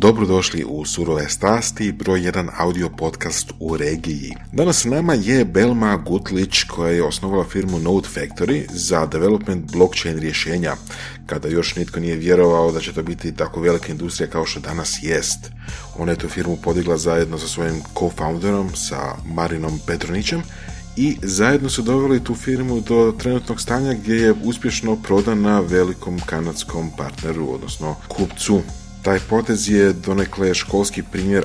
Dobrodošli u Surove strasti, broj jedan audio podcast u regiji. Danas s nama je Belma Gutlić koja je osnovala firmu Node Factory za development blockchain rješenja, kada još nitko nije vjerovao da će to biti tako velika industrija kao što danas jest. Ona je tu firmu podigla zajedno sa svojim co-founderom, sa Marinom Petronićem, i zajedno su doveli tu firmu do trenutnog stanja gdje je uspješno prodana velikom kanadskom partneru, odnosno kupcu taj potez je donekle školski primjer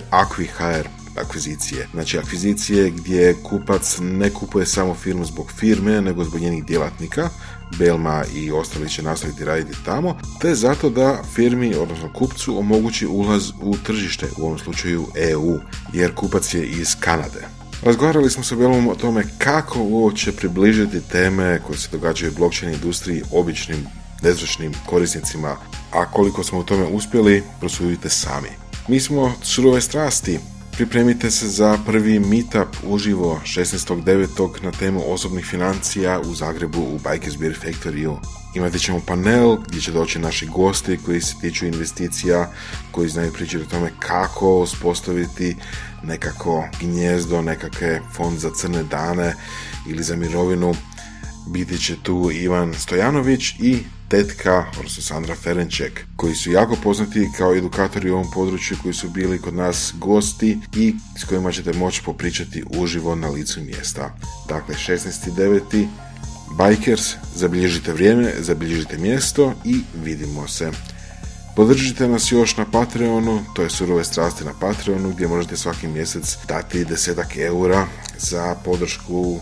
HR akvizicije. Znači akvizicije gdje kupac ne kupuje samo firmu zbog firme, nego zbog njenih djelatnika, Belma i ostali će nastaviti raditi tamo, te zato da firmi, odnosno kupcu, omogući ulaz u tržište, u ovom slučaju EU, jer kupac je iz Kanade. Razgovarali smo sa Belmom o tome kako uopće približiti teme koje se događaju u blockchain industriji običnim nezvučnim korisnicima, a koliko smo u tome uspjeli, prosudite sami. Mi smo surove strasti, Pripremite se za prvi meetup uživo 16.9. na temu osobnih financija u Zagrebu u Bikers Beer Factory. Imati ćemo panel gdje će doći naši gosti koji se tiču investicija, koji znaju pričati o tome kako uspostaviti nekako gnjezdo, nekakve fond za crne dane ili za mirovinu. Biti će tu Ivan Stojanović i tetka, odnosno Sandra Ferenček, koji su jako poznati kao edukatori u ovom području, koji su bili kod nas gosti i s kojima ćete moći popričati uživo na licu mjesta. Dakle, 16.9. Bikers, zabilježite vrijeme, zabilježite mjesto i vidimo se. Podržite nas još na Patreonu, to je surove strasti na Patreonu gdje možete svaki mjesec dati desetak eura za podršku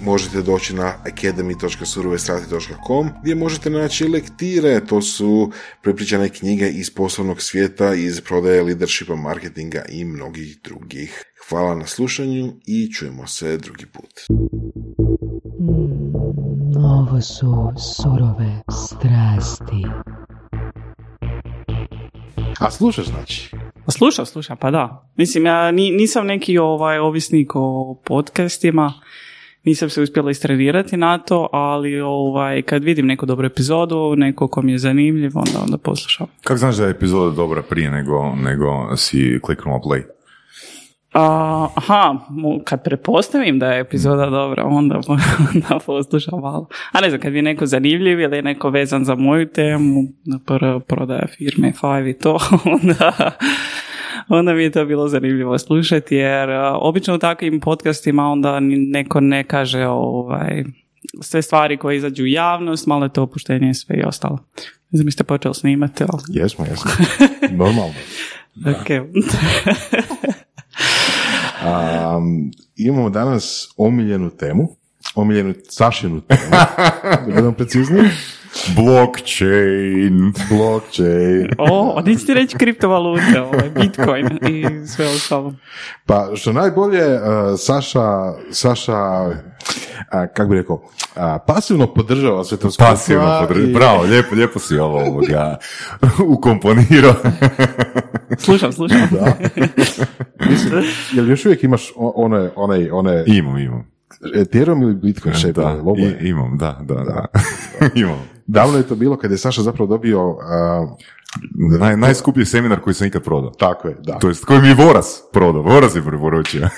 možete doći na academy.surovestrati.com gdje možete naći lektire, to su prepričane knjige iz poslovnog svijeta, iz prodaje leadershipa, marketinga i mnogih drugih. Hvala na slušanju i čujemo se drugi put. Mm, ovo su surove strasti. A slušaš znači? Slušam, slušam, pa da. Mislim, ja nisam neki ovaj ovisnik o podcastima, nisam se uspjela istrenirati na to, ali ovaj, kad vidim neku dobru epizodu, neko ko mi je zanimljiv, onda, onda poslušam. Kako znaš da je epizoda dobra prije nego, nego si kliknuo play? A, aha, kad prepostavim da je epizoda dobra, onda, onda poslušam malo. A ne znam, kad mi je neko zanimljiv ili je neko vezan za moju temu, na prvo prodaja firme Five i to, onda, onda mi je to bilo zanimljivo slušati jer obično u takvim podcastima onda neko ne kaže ovaj, sve stvari koje izađu u javnost, malo je to opuštenje i sve i ostalo. Znam, mi ste počeli snimati, ali... Jesmo, jesmo. Normalno. ok. um, imamo danas omiljenu temu, omiljenu Sašinu temu, da budem precizniji. Blockchain. Blockchain. o, nisi ti reći kriptovalute, ovaj, Bitcoin i sve ostalo. Pa što najbolje, uh, Saša, Saša, uh, kako bi rekao, uh, pasivno podržava sve to Pasivno podržava, i... bravo, lijepo, lijepo si ovo ovoga ukomponirao. slušam, slušam. Da. Mislim, jel još uvijek imaš one, one, one... Imam, imam. Ethereum ili Bitcoin da, i, imam, da, da, da. da. imam. Davno je to bilo kada je Saša zapravo dobio... Uh, Naj, najskuplji seminar koji sam ikad prodao. Tako je, da. To jest, koji mi je Voras prodao. Voras je preporučio.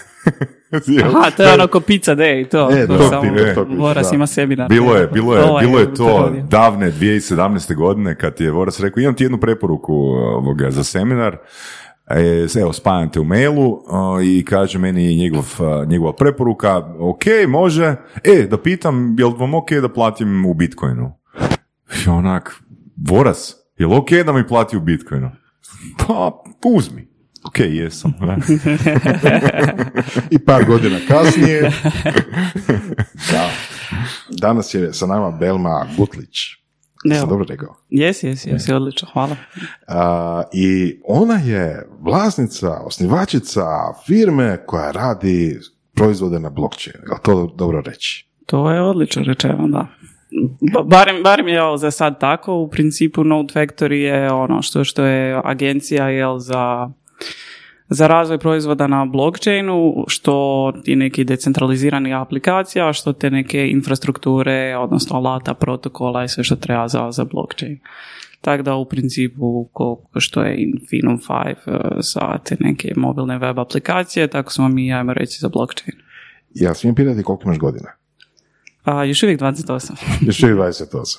Aha, to je ono ko pizza day, to. E, to, to, samo, to, Voras ima seminar. Bilo je, bilo je, bilo je to davne 2017. godine kad je Voras rekao imam ti jednu preporuku ovoga, za seminar. E, evo, spajam te u mailu i kaže meni njegov, njegova preporuka, ok, može, e, da pitam, jel vam ok da platim u Bitcoinu? I onak, Voras, je li ok da mi plati u Bitcoinu? Pa, uzmi. Ok, jesam. I par godina kasnije. da. Danas je sa nama Belma Gutlić. Ne, Sam dobro rekao? Jesi, jesi, jesi, odlično, hvala. I ona je vlasnica, osnivačica firme koja radi proizvode na blockchain. Je to dobro reći? To je odlično rečeno, da barem, barem je za sad tako, u principu Node Factory je ono što, što je agencija jel, za, za razvoj proizvoda na blockchainu, što ti neki decentralizirani aplikacija, što te neke infrastrukture, odnosno alata, protokola i sve što treba za, za blockchain. Tako da u principu što je Infinum 5 uh, sa te neke mobilne web aplikacije, tako smo mi, ajmo reći, za blockchain. Ja smijem pitati koliko imaš godina? A, još uvijek 28. Još uvijek 28.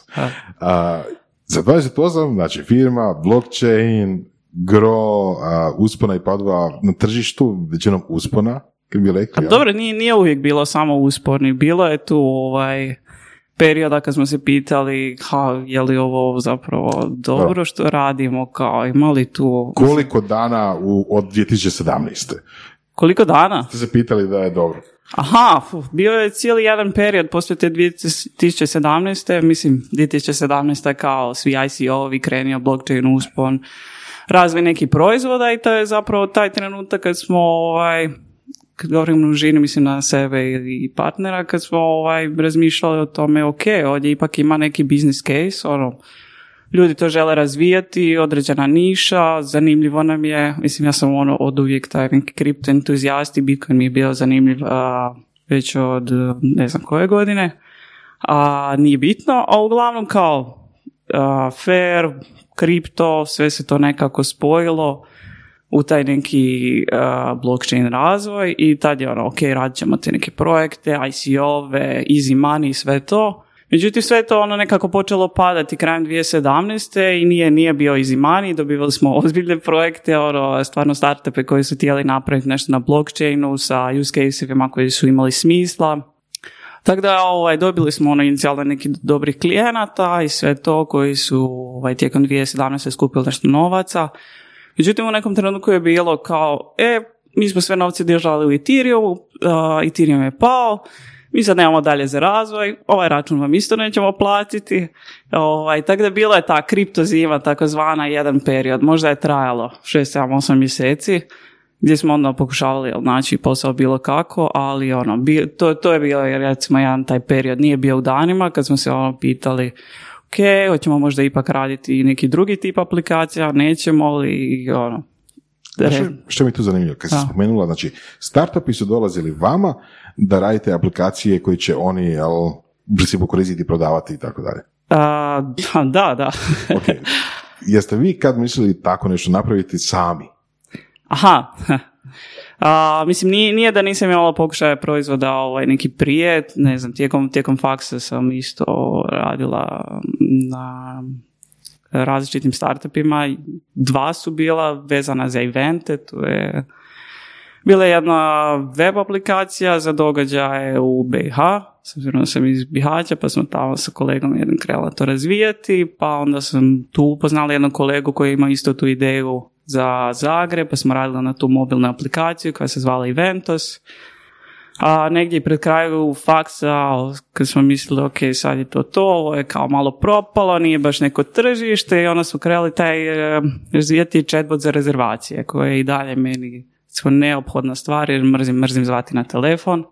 A, za 28, znači firma, blockchain, gro, a, uspona i padova na tržištu, većinom uspona, kako bi rekli. A, dobro, nije, nije uvijek bilo samo usporni, bilo je tu ovaj perioda kad smo se pitali ha, je li ovo zapravo dobro što radimo, kao ima li tu... Koliko dana u, od 2017. Koliko dana? Ste se pitali da je dobro. Aha, bio je cijeli jedan period poslije te 2017. Mislim, 2017. je kao svi ICO-ovi krenio, blockchain uspon, razvoj nekih proizvoda i to je zapravo taj trenutak kad smo ovaj, kad govorim u žini, mislim na sebe i partnera, kad smo ovaj, razmišljali o tome, ok, ovdje ipak ima neki business case, ono, ljudi to žele razvijati, određena niša, zanimljivo nam je, mislim ja sam ono od uvijek taj neki kripto entuzijast i Bitcoin mi je bio zanimljiv već od ne znam koje godine, a nije bitno, a uglavnom kao a, fair, kripto, sve se to nekako spojilo u taj neki blockchain razvoj i tad je ono, ok, radit ćemo te neke projekte, ICO-ove, easy money, sve to. Međutim, sve to ono nekako počelo padati krajem 2017. i nije, nije bio money, dobivali smo ozbiljne projekte, ono, stvarno startupe koji su htjeli napraviti nešto na blockchainu sa use casevima koji su imali smisla. Tako da ovaj, dobili smo ono inicijalno neki dobrih klijenata i sve to koji su ovaj, tijekom 2017. skupili nešto novaca. Međutim, u nekom trenutku je bilo kao, e, mi smo sve novce držali u Ethereum, uh, Ethereum je pao, mi sad nemamo dalje za razvoj, ovaj račun vam isto nećemo platiti. Ovaj, tako da bila je ta kriptozima, takozvana jedan period, možda je trajalo 6, 7, 8 mjeseci, gdje smo onda pokušavali naći posao bilo kako, ali ono, to, to je bilo recimo jedan taj period, nije bio u danima kad smo se ono pitali ok, hoćemo možda ipak raditi neki drugi tip aplikacija, nećemo li, ono, što, što mi je tu zanimljivo, kad si spomenula, znači, startupi su dolazili vama da radite aplikacije koje će oni, jel, u principu koristiti, prodavati i tako dalje. Da, da. okay. Jeste vi kad mislili tako nešto napraviti sami? Aha, a, mislim, nije, nije da nisam imala pokušaja proizvoda ovaj, neki prije, ne znam, tijekom, tijekom faksa sam isto radila na različitim startupima. Dva su bila vezana za evente, tu je bila je jedna web aplikacija za događaje u BiH, s obzirom da sam iz Bihaća, pa smo tamo sa kolegom jedan krela to razvijati, pa onda sam tu upoznala jednog kolegu koji ima isto tu ideju za Zagreb, pa smo radili na tu mobilnu aplikaciju koja se zvala Eventos. A negdje pred kraju faksa, kad smo mislili, ok, sad je to to, ovo je kao malo propalo, nije baš neko tržište i onda smo krenuli taj e, razvijati chatbot za rezervacije, koje je i dalje meni neophodna stvar jer mrzim, mrzim zvati na telefon.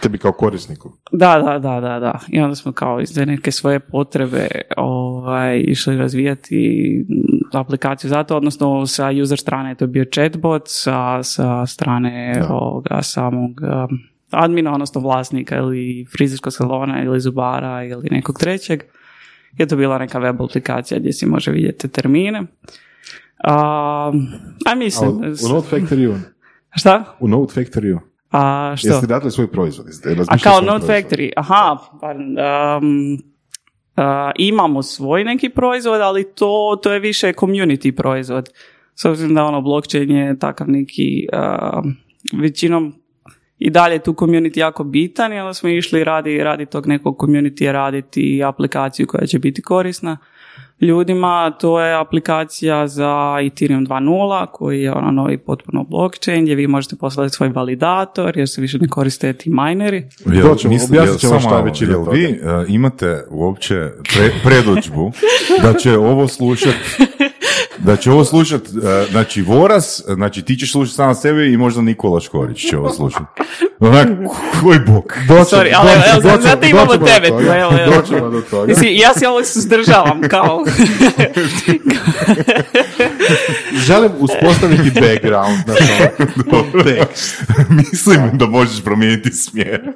Tebi kao korisniku? Da, da, da, da, da. I onda smo kao iz neke svoje potrebe ovaj, išli razvijati aplikaciju za to, odnosno sa user strane to je bio chatbot, sa, sa strane ovoga, samog um, admina, odnosno vlasnika ili frizerskog salona ili zubara ili nekog trećeg. Je to bila neka web aplikacija gdje si može vidjeti termine. Um, a mislim... u Note Factory Šta? U Note Factory A što? Jeste radili svoj proizvod? A kao Note Factory, aha, pa, um, imamo svoj neki proizvod, ali to, to je više community proizvod. S obzirom da ono blockchain je takav neki uh, većinom i dalje tu community jako bitan i onda smo išli radi, radi tog nekog community raditi aplikaciju koja će biti korisna ljudima, to je aplikacija za Ethereum 2.0 koji je ono novi potpuno blockchain gdje vi možete poslati svoj validator jer se više ne koriste ti mineri. Jel, mislim, jel, samo, jel vi uh, imate uopće pre, predođbu da će ovo slušati da će ovo slušat, e, znači Voras, znači ti ćeš slušati sam sebe i možda Nikola Škorić će ovo slušati. Onak, koji bok. Sorry, ali evo, znate imamo tebe evo. do toga. Mislim, ja se ovo suzdržavam, kao. Želim uspostaviti background na to. Mislim da možeš promijeniti smjer.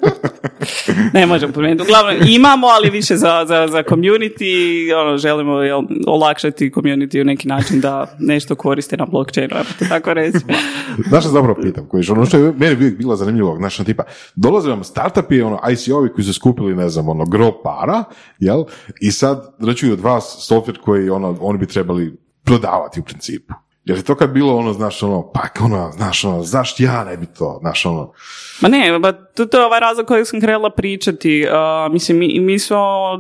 ne možemo promijeniti. Uglavnom, imamo, ali više za, za, za community, ono, želimo jel, olakšati community u neki način da nešto koriste na blockchainu, to tako reći. Znaš što zapravo pitam, koji ono što je meni uvijek bilo zanimljivo, znaš, ono tipa, dolaze vam startupi, ono, ICO-vi koji su skupili, ne znam, ono, gro para, jel, i sad račuju od vas software koji, ono, oni bi trebali prodavati u principu. Jer je to kad bilo ono, znaš, ono, pa ono, znaš, ono, zašto ja ne bi to, znaš, ono. Ma ne, ba, to, to je ovaj razlog koji sam krenula pričati. Uh, mislim, mi, mi smo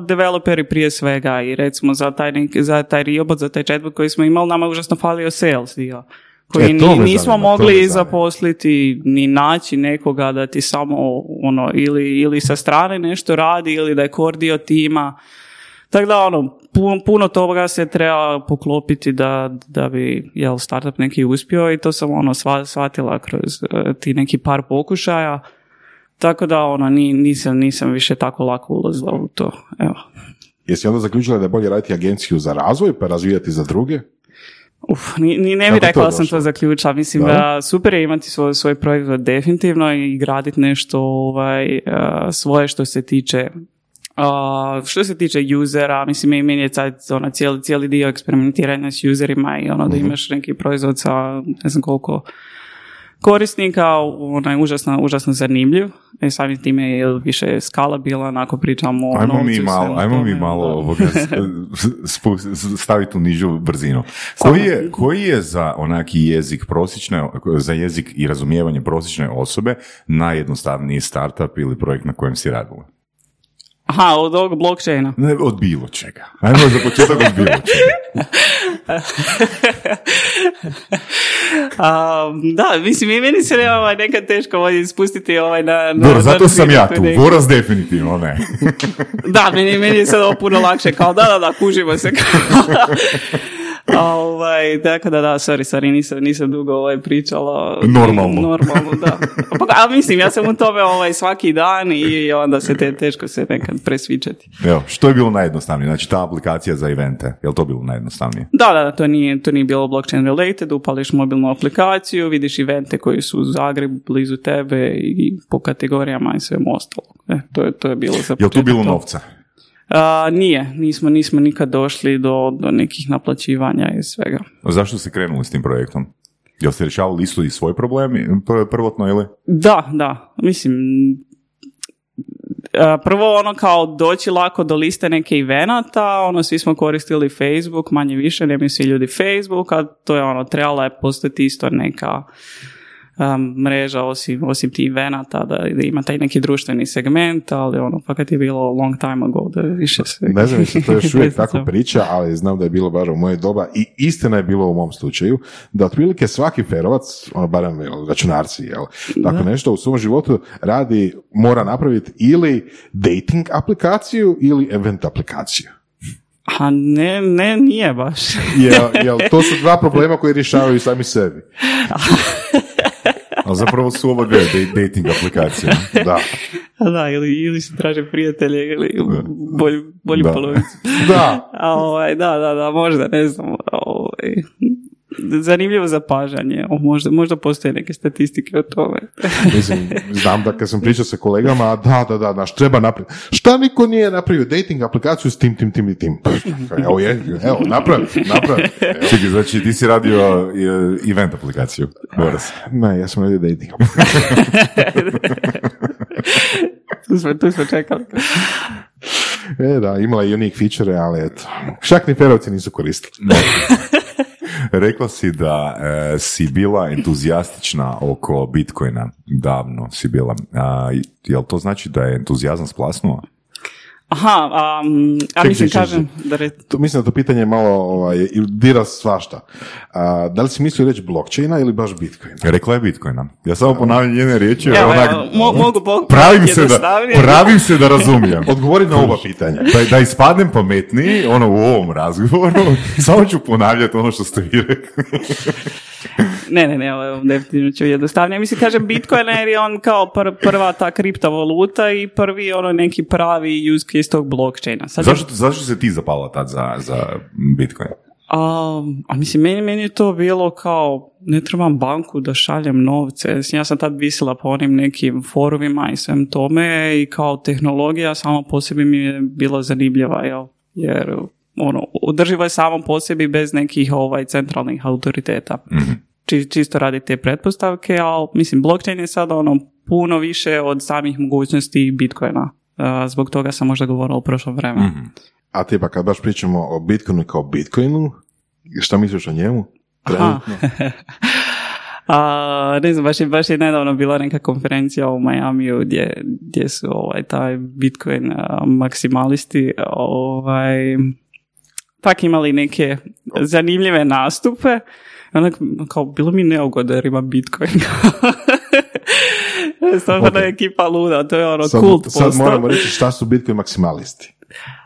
developeri prije svega i recimo za taj, za taj Riobot, za taj chatbot koji smo imali, nama je užasno falio sales dio koji E, ni, nismo zanima, mogli zaposliti ni naći nekoga da ti samo ono ili, ili sa strane nešto radi ili da je core dio tima. Tako da ono, puno, toga se treba poklopiti da, da bi jel, startup neki uspio i to sam ono shvatila kroz eh, ti neki par pokušaja. Tako da ono, ni, nisam, nisam više tako lako ulazila u to. Evo. Jesi onda zaključila da je bolje raditi agenciju za razvoj pa razvijati za druge? Uf, ni, ni ne Kako bi to rekla da sam to zaključila. Mislim Da. da super je imati svoj, svoj proizvod definitivno i graditi nešto ovaj, uh, svoje što se tiče uh, što se tiče usera, mislim i meni je sad ono, cijeli, cijeli dio eksperimentiranja s userima i ono da Mhm. imaš neki proizvod sa ne znam koliko korisnika, onaj užasno, užasno zanimljiv. I samim time je više skalabilan ako pričamo o Ajmo novcu mi malo, ajmo mi tome, malo da. ovoga staviti u nižu brzinu. Koji je, koji je za onaki jezik prosječne, za jezik i razumijevanje prosječne osobe najjednostavniji startup ili projekt na kojem si radila? Aha, od ovog blockchaina. Ne, od bilo čega. Ajmo za početak od bilo čega. A, da, mislim, i meni se ne, ovaj, nekad teško ovdje spustiti ovaj na... na Dobro, zato sam ja tu. Voras definitivno ne. Da, meni, meni je sad ovo puno lakše, kao da, da, da, kužimo se. ovaj, tako da, da, sorry, sorry, nisam, nisam dugo ovaj, pričala. Normalno. Normalno, da. Pa, a mislim, ja sam u tome ovaj, svaki dan i onda se te, teško se nekad presvičati. Evo, što je bilo najjednostavnije? Znači, ta aplikacija za evente, je li to bilo najjednostavnije? Da, da, da, to nije, to nije bilo blockchain related, upališ mobilnu aplikaciju, vidiš evente koji su u Zagrebu, blizu tebe i po kategorijama i svemu ostalog. E, to, je, to je bilo za Je li tu bilo to. novca? A, nije, nismo, nismo nikad došli do, do nekih naplaćivanja i svega. Zašto ste krenuli s tim projektom? Jel ste rješavali isto i svoj problem pr- prvotno ili? Da, da, mislim, prvo ono kao doći lako do liste neke evenata, ono svi smo koristili Facebook, manje više, nemaju svi ljudi Facebook, a to je ono, trebala je postati isto neka um, mreža osim, osim tih evenata, da, da ima taj neki društveni segment, ali ono, fakat je bilo long time ago da više se... Ne znam jesu to još uvijek tako priča, ali znam da je bilo bar u moje doba i istina je bilo u mom slučaju, da otprilike svaki ferovac, ono barem računarci, jel, tako nešto u svom životu radi, mora napraviti ili dating aplikaciju ili event aplikaciju. A ne, ne, nije baš. Jel, jel, to su dva problema koji rješavaju sami sebi. A zapravo su da- dating aplikacije. Da. da, ili, ili se traže prijatelje, ili bolju, bolju Da. polovicu. Da. A, ovaj, da, da, da, možda, ne znam. Ovaj, zanimljivo zapažanje. O, možda, možda postoje neke statistike o tome. Mislim, znam da kad sam pričao sa kolegama, da, da, da, naš treba napraviti. Šta niko nije napravio dating aplikaciju s tim, tim, tim i tim? Evo je, evo, napravi, napravi. Evo. Čekaj, znači ti si radio e, event aplikaciju. Boras. Ne, ja sam radio dating tu, smo, tu smo čekali. E, da, imala je unique feature, ali eto. Čak ni ferovci nisu koristili. Rekla si da e, si bila entuzijastična oko Bitcoina. Davno si bila. A, jel to znači da je entuzijazam splasnuo? Aha, a, mm, a Ček, mislim, ček, ček, kažem, da re, To, mislim da to pitanje malo ovaj, dira svašta. A, da li si mislio reći blockchaina ili baš bitcoina? Rekla je Bitcoina. Ja samo ponavljam njene riječi. jer Evo, onak, mo- mogu po- pravim se, da, pravim se da razumijem. Odgovori na oba pitanja. Da, da ispadnem pametniji, ono u ovom razgovoru, samo ću ponavljati ono što ste vi rekli. Ne, ne, ne, definitivno ću jednostavnije. Mislim, kažem Bitcoin jer je on kao pr- prva ta kriptovaluta i prvi ono neki pravi use case tog blockchaina. Sad je- Zašto, zašto se ti zapala tad za, za Bitcoin? A, a mislim, meni, meni je to bilo kao, ne trebam banku da šaljem novce. Mislim, ja sam tad visila po onim nekim forumima i svem tome i kao tehnologija samo po sebi mi je bila zanimljiva, jel? Jer ono, održivo je samo po sebi bez nekih ovaj, centralnih autoriteta. Či, čisto radi te pretpostavke, ali mislim, blockchain je sad ono puno više od samih mogućnosti Bitcoina. A, zbog toga sam možda govorila u prošlom vremenu. A tipa kad baš pričamo o Bitcoinu kao Bitcoinu, šta misliš o njemu? Trenutno? A, ne znam, baš je, baš je nedavno bila neka konferencija u Majamiju gdje, gdje su ovaj, taj Bitcoin a, maksimalisti ovaj, pak imali neke zanimljive nastupe. Onak, kao, bilo mi neugodno jer ima Bitcoin. Stvarno Ok. je ekipa luda, to je ono Sad, kult sad moramo reći šta su Bitcoin maksimalisti.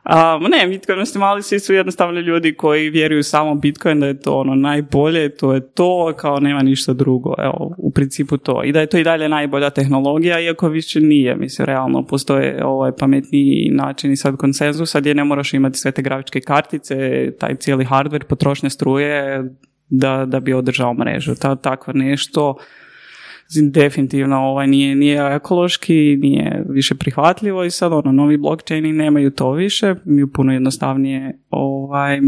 A, ne, Bitcoin maksimalisti su jednostavno ljudi koji vjeruju samo Bitcoin, da je to ono najbolje, to je to, kao nema ništa drugo. Evo, u principu to. I da je to i dalje najbolja tehnologija, iako više nije. Mislim, realno postoje ovaj pametniji načini sad konsenzusa gdje ne moraš imati sve te grafičke kartice, taj cijeli hardware, potrošnje struje da, da bi održao mrežu. Ta, takvo nešto definitivno ovaj nije, nije ekološki, nije više prihvatljivo i sad ono, novi blockchaini nemaju to više, imaju puno jednostavnije ovaj,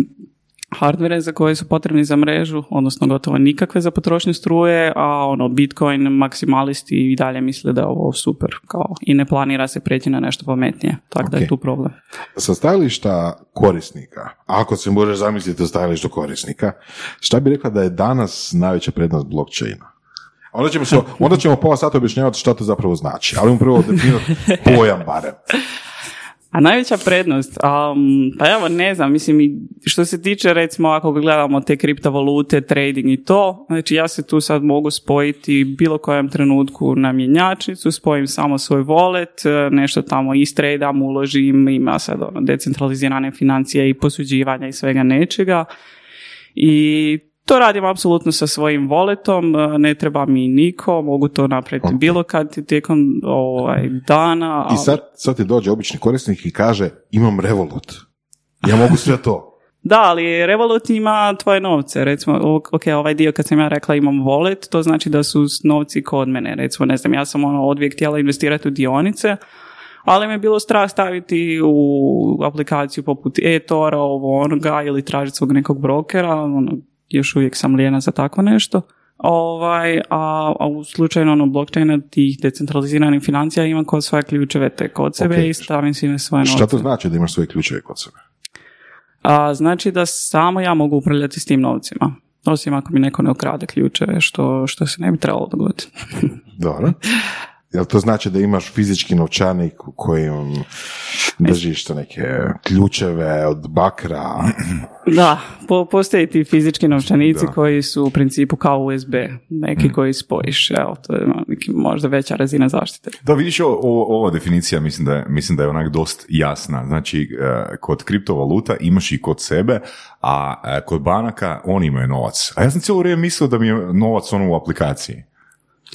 hardvere za koje su potrebni za mrežu, odnosno gotovo nikakve za potrošnju struje, a ono Bitcoin maksimalisti i dalje misle da je ovo super, kao i ne planira se preći na nešto pametnije, tako da je tu problem. Sa stajališta korisnika, ako se možeš zamisliti o stajalištu korisnika, šta bi rekla da je danas najveća prednost blockchaina? Onda ćemo, se, onda ćemo pola sata objašnjavati šta to zapravo znači, ali prvo definirati pojam barem. A najveća prednost, um, pa evo ne znam, mislim što se tiče recimo ako gledamo te kriptovalute, trading i to, znači ja se tu sad mogu spojiti bilo kojem trenutku na mjenjačnicu, spojim samo svoj wallet, nešto tamo istradam, uložim, ima sad ono decentralizirane financije i posuđivanja i svega nečega. I to radim apsolutno sa svojim walletom, e, ne treba mi niko, mogu to napraviti Ok. bilo kad tijekom ovaj, dana. I sad, sad ti dođe obični korisnik i kaže imam Revolut. Ja mogu sve to. Da, ali Revolut ima tvoje novce. Recimo, ok, ovaj dio kad sam ja rekla imam wallet, to znači da su novci kod mene. Recimo, ne znam, ja sam ono odvijek htjela investirati u dionice, ali me je bilo strah staviti u aplikaciju poput e-tora, ovo onoga, ili tražiti svog nekog brokera, ono, još uvijek sam lijena za tako nešto. Ovaj, a, a u slučaju ono blockchaina tih decentraliziranih financija imam kod svoje ključeve te kod sebe Ok. i stavim svime svoje novce. Šta to znači da imaš svoje ključeve kod sebe? A, znači da samo ja mogu upravljati s tim novcima. Osim ako mi neko ne ukrade ključeve, što, što se ne bi trebalo dogoditi. Dobro. Jel to znači da imaš fizički novčanik u kojem držiš to neke ključeve od bakra? da, po, postoje ti fizički novčanici Da. koji su u principu kao USB, neki koji spojiš. Evo, to je neki možda veća razina zaštite. Da, vidiš, ova definicija mislim da je, mislim da je onak dost jasna. Znači, e, kod kriptovaluta imaš i kod sebe, a e, kod banaka oni imaju novac. A ja sam cijelo vrijeme mislio da mi je novac ono u aplikaciji.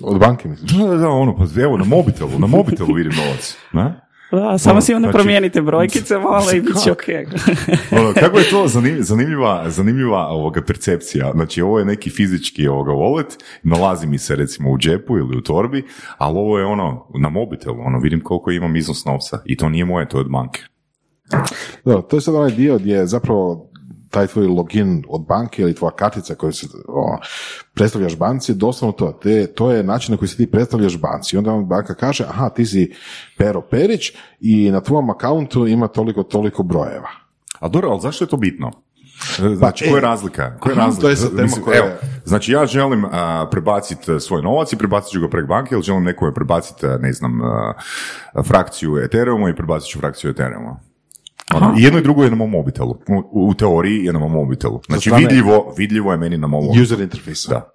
Od banke misliš? Da, da, da, ono, pa evo, na mobitelu, na mobitelu vidim novac. Ne? Da, samo Ono, si onda znači- promijenite brojkice malo i bit će ok. Ono, kako je to zanim- zanimljiva, zanimljiva ovoga percepcija. Znači, ovo je neki fizički ovoga wallet, nalazi mi se recimo u džepu ili u torbi, ali ovo je ono, na mobitelu, ono, vidim koliko imam iznos novca. I to nije moje, to je od banke. Da, to je sad onaj dio gdje je zapravo taj tvoj login od banke ili tvoja kartica koju se o, predstavljaš banci, doslovno to. Te, to je način na koji se ti predstavljaš banci. I onda vam banka kaže, aha, ti si Pero Perić i na tvom akauntu ima toliko, toliko brojeva. A dobro, ali zašto je to bitno? Znači, Pa, koja je e, razlika? Koja je razlika? to je tema Mislim, koja evo, znači, ja želim prebaciti svoj novac i prebacit ću ga preko banke ili želim nekome prebaciti, a, ne znam, a, frakciju Ethereuma i prebacit ću frakciju Ethereuma. Ono, i jedno i drugo je na mom mobitelu. U, u teoriji je na mom mobitelu. Znači, strane- vidljivo, vidljivo je meni na mom mobitelu. User interface. Da.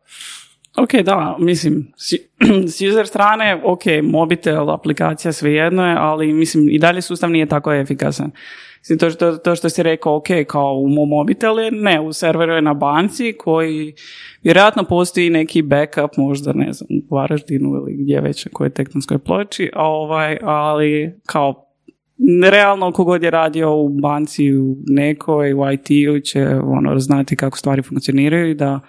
Ok, da, mislim, s, s user strane, ok, mobitel, aplikacija, svejedno je, ali mislim, i dalje sustav nije tako efikasan. Mislim, to što, to što si rekao, ok, kao u mom mobitelu je, ne, u serveru je na banci koji vjerojatno postoji neki backup, možda, ne znam, u Varaždinu ili gdje već, na kojoj tektonskoj ploči, a ovaj, ali kao realno kogod je radio u banci u nekoj, u IT-u će ono, znati kako stvari funkcioniraju i da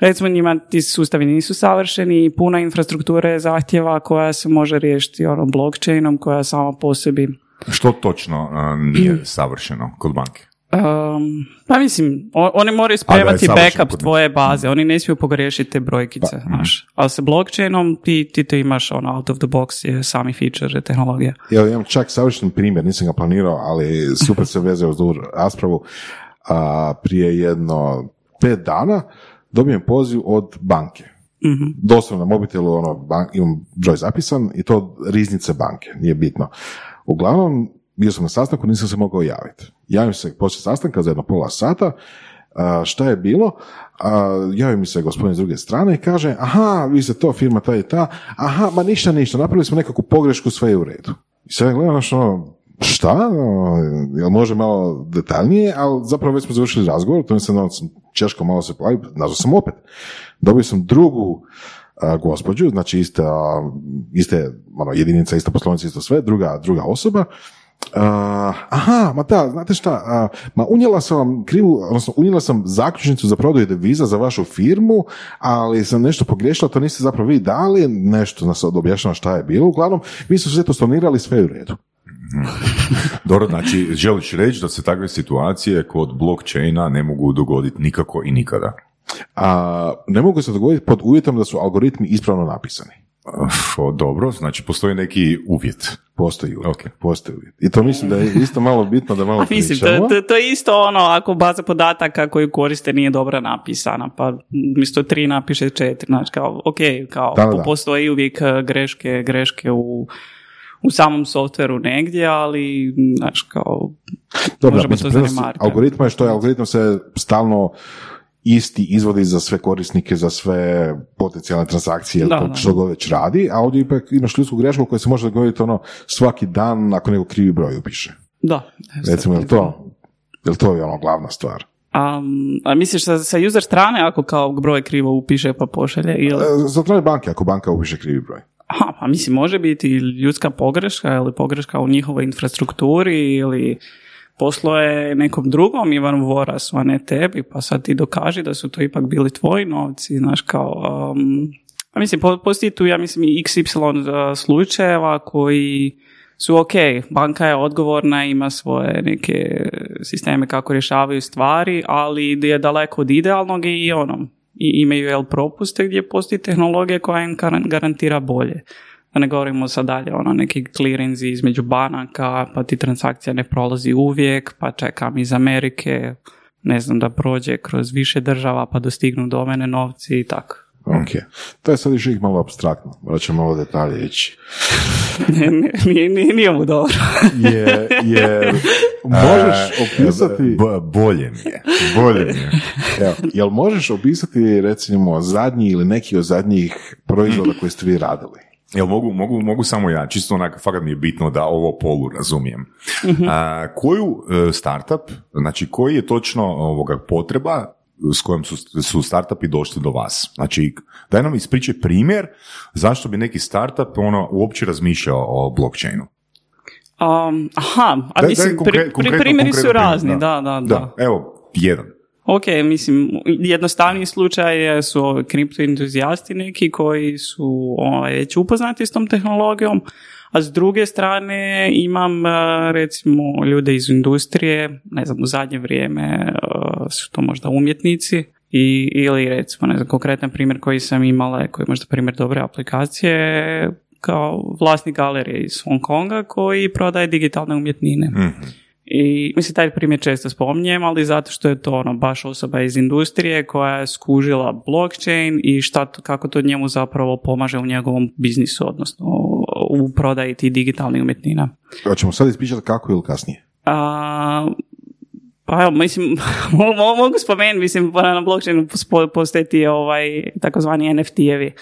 recimo njima ti sustavi nisu savršeni i puna infrastruktura je zahtjeva koja se može riješiti ono, blockchainom koja sama po sebi Što točno uh, nije savršeno kod banke? Um, pa mislim, oni moraju spremati backup tvoje baze, oni ne smiju pogriješiti te brojkice, znaš. Ali sa blockchainom ti, ti to imaš ono out of the box je sami feature tehnologija. Ja imam čak savršen primjer, nisam ga planirao, ali super se vezao uz raspravu. A, prije jedno pet dana dobijem poziv od banke. Doslovno na mobitelu ono, bank, imam broj zapisan i to riznice banke, nije bitno. Uglavnom, bio sam na sastanku, nisam se mogao javiti. Javim se poslije sastanka za jedno pola sata, a, šta je bilo, a, javi mi se gospodin s druge strane i kaže, aha, vi ste to, firma ta i ta, aha, ma ništa, ništa, napravili smo nekakvu pogrešku, sve je u redu. I sad gledam, znaš, ono, šta, Ono, jel može malo detaljnije, ali zapravo već smo završili razgovor, to mi se ono, sam češko malo se plavi, nazvao sam opet. Dobio sam drugu a, gospođu, znači ista, iste ono, jedinica, ista poslovnica, isto sve, druga, druga osoba, a, aha, ma da, znate šta, a, ma unijela sam vam krivu, odnosno unijela sam zaključnicu za prodaju deviza za vašu firmu, ali sam nešto pogriješila, to niste zapravo vi dali, nešto nas objašnjava šta je bilo, uglavnom, mi smo sve to stornirali, sve je u redu. Dobro, znači, želiš reći da se takve situacije kod blockchaina ne mogu dogoditi nikako i nikada? A, ne mogu se dogoditi pod uvjetom da su algoritmi ispravno napisani. O, dobro, znači postoji neki uvjet. Postoji uvjet. Ok. Postoji uvjet. I to mislim da je isto malo bitno da malo A mislim, to, pričamo. to, to je isto ono, ako baza podataka koju koriste nije dobro napisana, pa umjesto tri napiše četiri, znači kao, ok, kao, Da, da, da. postoji uvijek eh, greške, greške u, u samom softveru negdje, ali, znaš, kao, Dobro, možemo mislim, to zanemariti. Algoritma je što je, algoritam se stalno isti izvodi za sve korisnike, za sve potencijalne transakcije, Da, to da. što god već radi, a ovdje ipak imaš ljudsku grešku koja se može dogoditi ono svaki dan ako neko krivi broj upiše. Da. Recimo, je li to, je li to ono glavna stvar? A, a misliš sa, sa user strane ako kao broj krivo upiše pa pošalje ili... E, Za strane banke, ako banka upiše krivi broj. Aha, pa mislim može biti ili ljudska pogreška ili pogreška u njihovoj infrastrukturi ili poslo je nekom drugom Ivanu Vorasu, a ne tebi, pa sad ti dokaži da su to ipak bili tvoji novci, znaš kao... Um, a mislim, po- postoji tu, ja mislim, XY slučajeva koji su ok, banka je odgovorna, ima svoje neke sisteme kako rješavaju stvari, ali je daleko od idealnog i ono, i imaju jel propuste gdje postoji tehnologija koja im garan- garantira bolje. Da ne govorimo sad dalje, ono, neki clearinzi između banaka, pa ti transakcija ne prolazi uvijek, pa čekam iz Amerike, ne znam, da prođe kroz više država, pa dostignu do mene novci i tako. Ok. To je sad još uvijek malo abstraktno. Morat ćemo ovo detalje ići. Ne, ne, nije, nije, nije mu dobro. Je, jer možeš opisati... B- bolje mi je. Bolje mi je. Evo, jel možeš opisati recimo zadnji ili neki od zadnjih proizvoda koje ste vi radili? Jel mogu, mogu, mogu samo ja, čisto onak, fakat mi je bitno da ovo polu razumijem. A, koju e, startup, znači koji je točno ovoga potreba s kojom su, su startupi došli do vas? Znači, daj nam ispričaj primjer zašto bi neki startup ono, uopće razmišljao o blockchainu. Um, aha, a mislim, daj konkre- pri- pri- konkretno- primjeri su konkretno razni, da, da, da. Da, evo, jedan. Ok, mislim, jednostavniji slučaj su kriptoentuzijasti neki koji su ovaj, već upoznati s tom tehnologijom, a s druge strane imam eh, recimo ljude iz industrije, ne znam, u zadnje vrijeme eh, su to možda umjetnici i, ili recimo, ne znam, konkretan primjer koji sam imala, koji je možda primjer dobre aplikacije, kao vlasnik galerije iz Hong Konga koji prodaje digitalne umjetnine. I mislim, taj primjer često spominjem, ali zato što je to ono, baš osoba iz industrije koja je skužila blockchain i šta kako to njemu zapravo pomaže u njegovom biznisu, odnosno u prodaji tih digitalnih umjetnina. Hoćemo sad ispričati kako ili kasnije? A, pa evo, mislim, mo- mo- mogu spomenuti, mislim, na blockchainu spo- postoje ti ovaj, takozvani NFT-evi.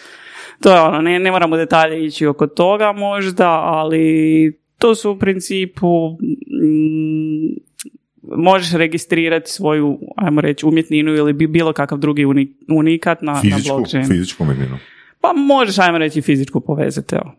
To je ono, ne, ne moramo detalje ići oko toga možda, ali to su u principu mm, možeš registrirati svoju, ajmo reći, umjetninu ili bi bilo kakav drugi uni- unikat na, na Fizičku, blockchain. fizičku umjetninu. Pa možeš, ajmo reći, fizičku povezati, evo.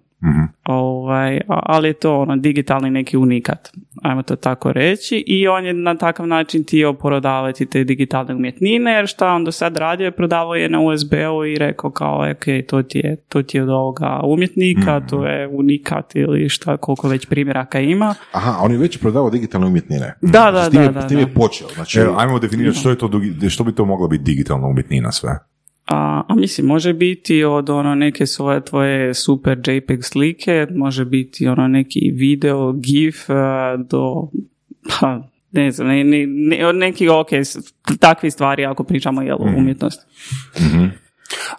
Ovaj, a- ali je to ono digitalni neki unikat, ajmo to tako reći, i on je na takav način htio prodavati te digitalne umjetnine, jer šta on do sad radio je prodavao je na USB-u i rekao kao, ok, to ti je, to ti je od ovoga umjetnika, to je unikat ili šta, koliko već primjeraka ima. Aha, on je već prodavao digitalne umjetnine. Da, da, S tim je- da, da, s tim je da. počeo. Znači, Evo, ajmo definirati što je to, što bi to mogla biti digitalna umjetnina sve. A, a mislim, može biti od ono neke svoje tvoje super JPEG slike, može biti ono neki video, GIF e, do, pa, ne znam, ne, ne, ne- od nekih, ok, takvih stvari ako pričamo jel, o umjetnosti.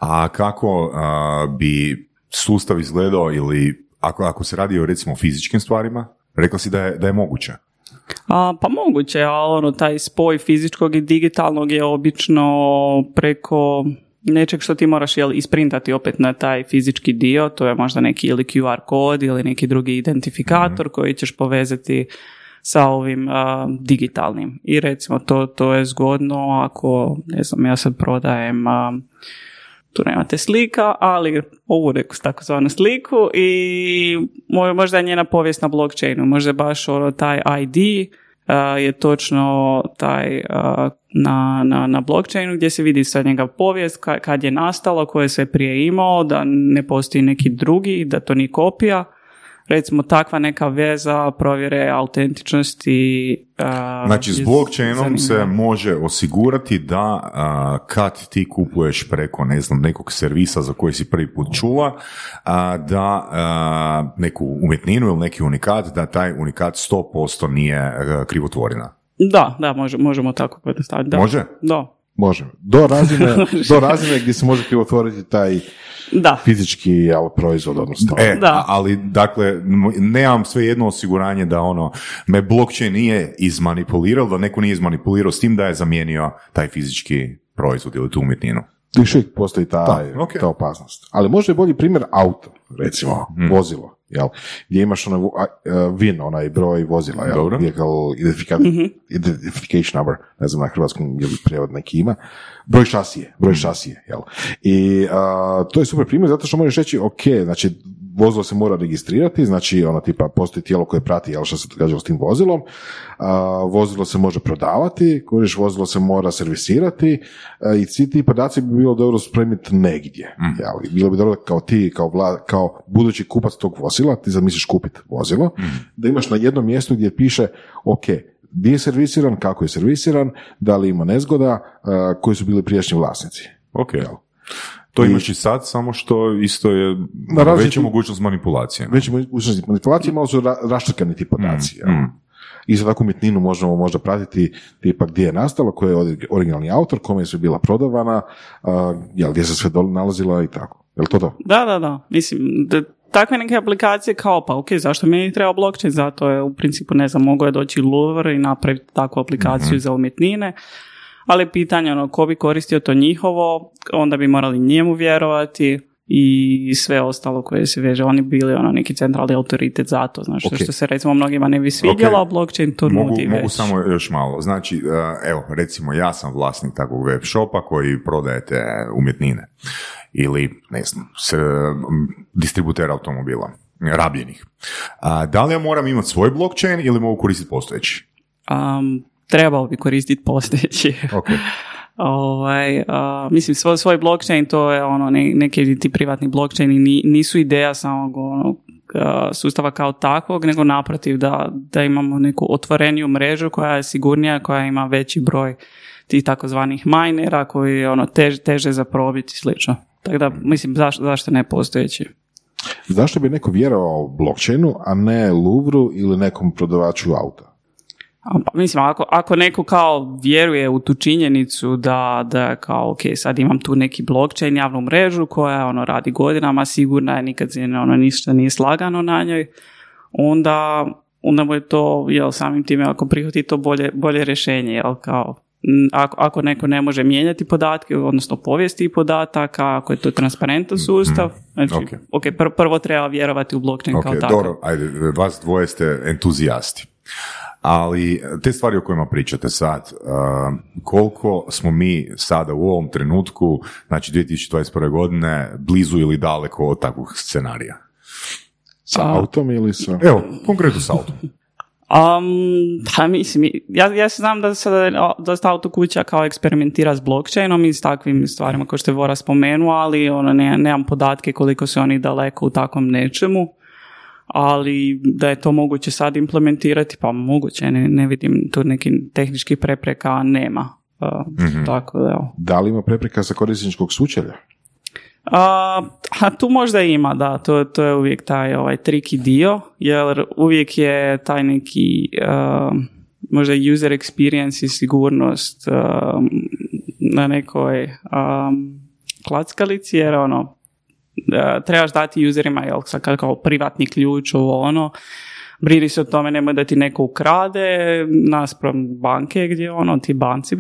A kako a, bi sustav izgledao ili ako, ako se radi o recimo fizičkim stvarima, rekla si da je, da je moguće. A, pa moguće, ali ono, taj spoj fizičkog i digitalnog je obično preko nečeg što ti moraš jel, isprintati opet na taj fizički dio, to je možda neki ili QR kod ili neki drugi identifikator koji ćeš povezati sa ovim a, digitalnim. I recimo to, to je zgodno ako, ne znam, ja sad prodajem a, tu nemate slika, ali ovu neku takozvanu sliku i mo- možda je njena povijest na blockchainu, možda je baš ono taj ID a, je točno taj a, na, na, na blockchainu gdje se vidi sad njega povijest, ka- kad je nastalo, koje je sve prije imao, da ne postoji neki drugi, da to nije kopija. Recimo takva neka veza provjere autentičnosti. a, Znači, s blockchainom se može osigurati da a, kad ti kupuješ preko, ne znam, nekog servisa za koji si prvi put čula, a, da neku umjetninu ili neki unikat, da taj unikat 100% nije krivotvorina. Da, da, može, možemo tako pojednostaviti. Da. Može? Da. Može. Do razine, do razine gdje se može krivotvoriti taj Da. fizički jel, proizvod, odnosno. E, Da. ali dakle, nemam sve jedno osiguranje da ono, me blockchain nije izmanipulirao, da neko nije izmanipulirao s tim da je zamijenio taj fizički proizvod ili tu umjetninu. još uvijek postoji ta, Da, ok. ta opasnost. Ali možda je bolji primjer auto, recimo, Hmm. vozilo, jel? gdje imaš onaj a, VIN, onaj broj vozila, jel? Dobro. Vehicle identifica- identification number, ne znam na hrvatskom je li prijevod neki ima, broj šasije, broj šasije, jel? I a, to je super primjer zato što možeš reći, ok, znači vozilo se mora registrirati, znači ono tipa postoji tijelo koje prati jel, što se događalo s tim vozilom, a, vozilo se može prodavati, kuriš vozilo se mora servisirati a, i svi ti podaci bi bilo dobro spremiti negdje. Jel? Bilo bi dobro kao ti, kao, vla, kao budući kupac tog vozila, ti zamisliš kupiti vozilo, da imaš na jednom mjestu gdje piše, ok, gdje je servisiran, kako je servisiran, da li ima nezgoda, a, koji su bili prijašnji vlasnici. Ok. Jel? To I- imaš i sad, samo što isto je različiti- veća mogućnost manipulacije. Već mogućnosti manipulacije, malo su ra- raštrkani ti podaci. jel? mm. I za takvu umjetninu možemo možda pratiti tipa gdje je nastala, ko je ori- originalni autor, kome je sve bila prodavana, a, jel, gdje se sve dol nalazila i tako. Jel to to? Da, da, da. Mislim, da, takve neke aplikacije kao, pa ok, zašto meni treba blockchain? Zato je u principu, ne znam, mogu je doći Louvre i napraviti takvu aplikaciju za umjetnine, ali pitanje ono, ko bi koristio to njihovo, onda bi morali njemu vjerovati i sve ostalo koje se veže. Oni bi bili ono neki centralni autoritet za to, znaš, Ok. što se recimo mnogima ne bi svidjelo, a blockchain to Mogu, nudi mogu već. samo još malo. Znači, uh, evo, recimo, ja sam vlasnik takvog web shopa koji prodajete umjetnine. Ili, ne znam, s, um, distributer automobila, rabljenih. A, da li ja moram imati svoj blockchain ili mogu koristiti postojeći? Um, trebao bi koristiti postojeći. Ok. Ovaj, a, mislim, svoj, svoj blockchain, to je ono, ne, neki ti privatni blockchaini ni- nisu ideja samog ono, a, sustava kao takvog, nego naprotiv da, da imamo neku otvoreniju mrežu koja je sigurnija, koja ima veći broj tih takozvanih minera koji je ono, tež, teže za probiti i slično. Tako da, mislim, zašto, zašto ne postojeći? Zašto bi neko vjerovao blockchainu, a ne Louvru ili nekom prodavaču auta? Pa, mislim, ako, ako neko kao vjeruje u tu činjenicu da, da kao, ok, sad imam tu neki blockchain, javnu mrežu koja ono radi godinama, sigurna je, nikad se ono, ništa nije slagano na njoj, onda, onda mu je to, jel, samim time, ako prihvati to bolje, bolje rješenje, jel, kao, ako, ako neko ne može mijenjati podatke, odnosno povijesti podataka, ako je to transparentan sustav, znači, ok. ok, pr- prvo treba vjerovati u blockchain Ok, kao takav. dobro, ajde, vas dvoje ste entuzijasti. Ali te stvari o kojima pričate sad, uh, koliko smo mi sada u ovom trenutku, znači 2021. godine, blizu ili daleko od takvog scenarija? Sa autom ili sa... Evo, konkretno sa autom. Um, pa mislim, ja, ja se znam da se dosta auto kuća kao eksperimentira s blockchainom i s takvim stvarima kao što je Vora spomenuo, ali ono, ne, nemam podatke koliko su oni daleko u takvom nečemu. Ali da je to moguće sad implementirati, pa moguće, ne, ne vidim tu nekih tehničkih prepreka, nema. Uh, Tako da, evo. Da li ima prepreka za korisničkog sučelja? A, a tu možda ima, da, to, to je uvijek taj ovaj triki dio, jer uvijek je taj neki možda user experience i sigurnost na nekoj um, klackalici, jer ono, trebaš dati userima, jel, kao privatni ključ, ovo ono, brini se o tome nemoj da ti neko ukrade naspram banke gdje ono ti banci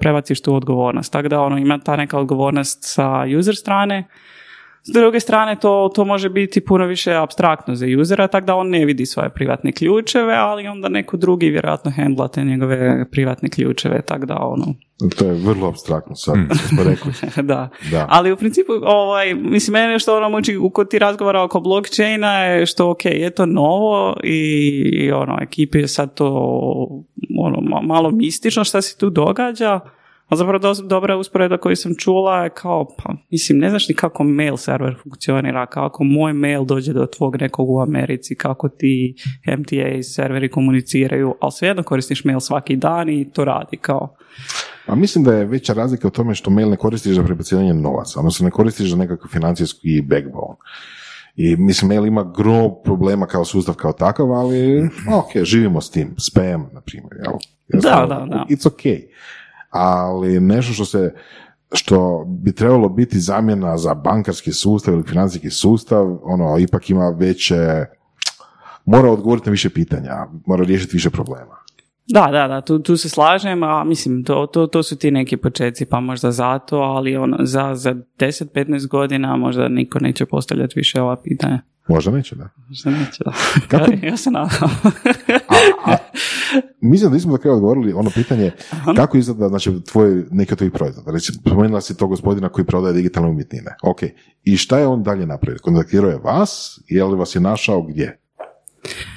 prebaciš tu odgovornost. Tako da ono ima ta neka odgovornost sa user strane. S druge strane, to, to može biti puno više abstraktno za usera, tako da on ne vidi svoje privatne ključeve, ali onda neko drugi vjerojatno hendla te njegove privatne ključeve, tako da ono, to je vrlo abstraktno sad, mm. smo rekli. da. da. Ali u principu, ovaj, mislim, mene što ono muči kod ti razgovara oko blockchaina je što, ok, je to novo i ono, ekipi je sad to ono, malo mistično što se tu događa, a zapravo do, dobra usporedba koju sam čula je kao, pa mislim, ne znaš ni kako mail server funkcionira, kako moj mail dođe do tvog nekog u Americi, kako ti MTA serveri komuniciraju, ali svejedno koristiš mail svaki dan i to radi kao. A mislim da je veća razlika u tome što mail ne koristiš za prebacivanje novaca, odnosno ne koristiš za nekakav financijski backbone. I mislim, mail ima gro problema kao sustav kao takav, ali ok, živimo s tim. Spam, na primjer. Jel? Da, da, da. It's ok. Ali nešto što se što bi trebalo biti zamjena za bankarski sustav ili financijski sustav, ono, ipak ima veće, mora odgovoriti na više pitanja, mora riješiti više problema. Da, da, da, tu, tu se slažem, a mislim, to, to, to su ti neki početci, pa možda zato, ali ono, za, za 10-15 godina možda niko neće postavljati više ova pitanja. Možda neće, da. Možda neće, da. Kako? Ja, se nadam. a, a, mislim da nismo do kraja odgovorili ono pitanje kako izgleda znači, tvoj, neki od tvojih proizvoda. Reći, spomenula si to gospodina koji prodaje digitalne umjetnine. Ok. I šta je on dalje napravio? Kontaktirao je vas? Je li vas je našao gdje?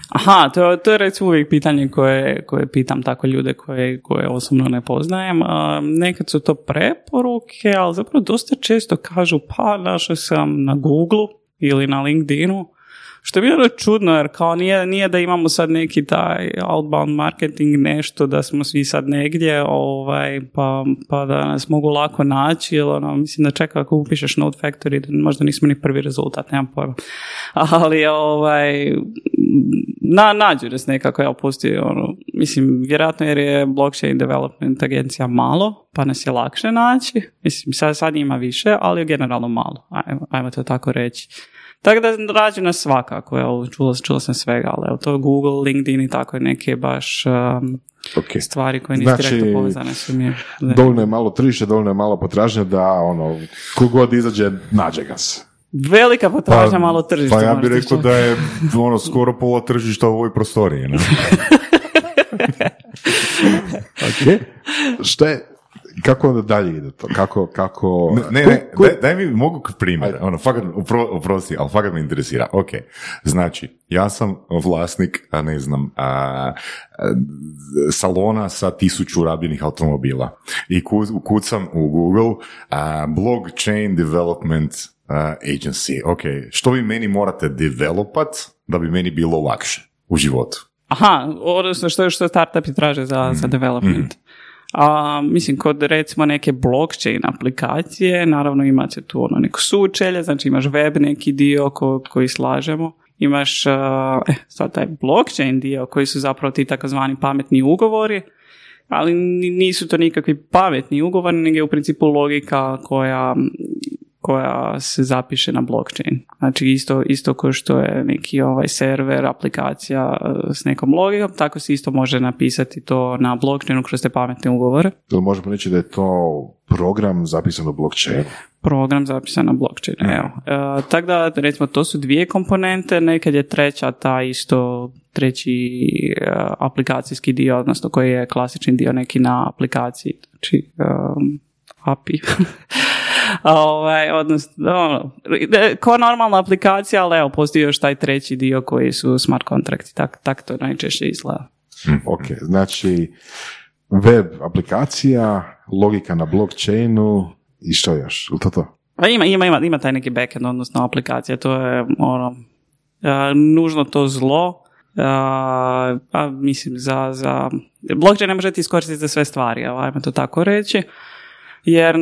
Aha, to, to je recimo uvijek pitanje koje, koje pitam tako ljude koje, koje osobno ne poznajem. nekad su to preporuke, ali zapravo dosta često kažu pa našao sam na Google ili na LinkedInu što je bilo čudno, jer kao nije, nije da imamo sad neki taj outbound marketing nešto, da smo svi sad negdje, ovaj, pa, pa da nas mogu lako naći, ili ono, mislim da čeka ako upišeš Node Factory, možda nismo ni prvi rezultat, nemam pojma. Ali, ovaj, na, nađu nas nekako, ja postoji, ono, mislim, vjerojatno jer je blockchain development agencija malo, pa nas je lakše naći, mislim, sad, sad ima više, ali generalno malo, ajmo, ajmo to tako reći. Tako da rađu nas svakako, evo, čula, čula sam svega, ali evo, to Google, LinkedIn i tako neke baš um, stvari koje nisu znači, direktno povezane su mi. Dovoljno je malo tržište, dovoljno je malo potražnje da ono, kogod izađe, nađe ga se. Velika potražnja, pa, malo tržište. Pa ja bih rekao da je ono, skoro pola tržišta u ovoj prostoriji. Ne? ok. Šta je, kako onda dalje ide to? Kako, kako... Ne, ne, Daj, daj, mi mogu primjer, ono, fakat, oprosti, ali fakat me interesira. Ok, znači, ja sam vlasnik, a ne znam, a, salona sa tisuću rabljenih automobila i kucam u Google a, blockchain development agency. Ok, što vi meni morate developat da bi meni bilo lakše u životu? Aha, odnosno što, što startupi traže za, za mhm. development. Mhm. A, mislim, kod recimo neke blockchain aplikacije, naravno imate tu ono neko sučelje, znači imaš web neki dio ko, koji slažemo, imaš uh, sad taj blockchain dio koji su zapravo ti takozvani pametni ugovori, ali nisu to nikakvi pametni ugovori, nego je u principu logika koja koja se zapiše na blockchain. Znači isto, isto kao što je neki ovaj server, aplikacija e, s nekom logikom, tako se isto može napisati to na blockchainu kroz te pametne ugovore. Ili možemo reći da je to program zapisan na blockchainu? Program zapisan na blockchainu, evo. E, tako da, recimo, to su dvije komponente, nekad je treća ta isto treći e, aplikacijski dio, odnosno koji je klasični dio neki na aplikaciji, znači um, API. ovaj, odnosno, ono, ko normalna aplikacija, ali evo, postoji još taj treći dio koji su smart kontrakti, tak, tak to najčešće izgleda. Ok, znači web aplikacija, logika na blockchainu i što još? Je to to? Pa ima, ima, ima, ima taj neki backend, odnosno aplikacija, to je ono, a, nužno to zlo, a, a mislim za, za blockchain ne možete iskoristiti za sve stvari, ajmo to tako reći, jer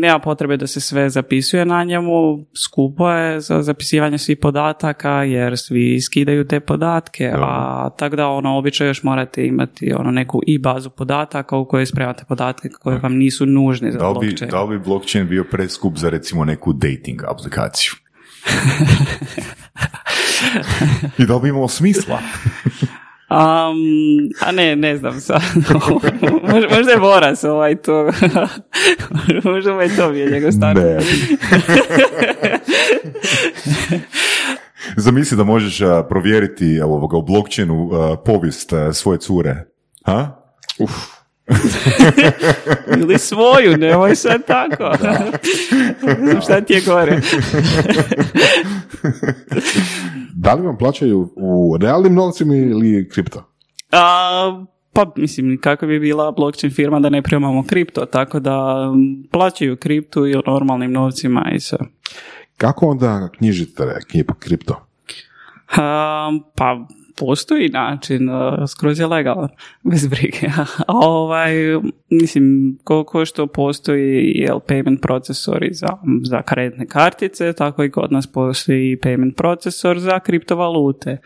nema potrebe da se sve zapisuje na njemu, skupo je za zapisivanje svih podataka, jer svi skidaju te podatke, a tako da ono, obično još morate imati ono, neku i bazu podataka u kojoj spremate podatke koje vam nisu nužni za Da li, bi, blockchain. da li bi blockchain bio preskup za recimo neku dating aplikaciju? I da li bi imalo smisla? Um, a ne, ne znam sad. možda, možda je Boras ovaj to. možda mu je to bio njegov stan. Ne. Zamisli da možeš provjeriti ovoga, u blockchainu povijest svoje cure. Ha? Uf, Ili svoju, nemoj sad tako. ne znam šta ti je gore. da li vam plaćaju u realnim novcima ili kripto? A, pa mislim, kako bi bila blockchain firma da ne primamo kripto, tako da plaćaju kriptu i normalnim novcima i sve. Kako onda knjižite kripto? Um, pa postoji način, uh, skroz je legalan, bez brige. A ovaj, mislim, koliko što postoji jel, payment procesori za, za kreditne kartice, tako i kod nas postoji payment procesor za kriptovalute.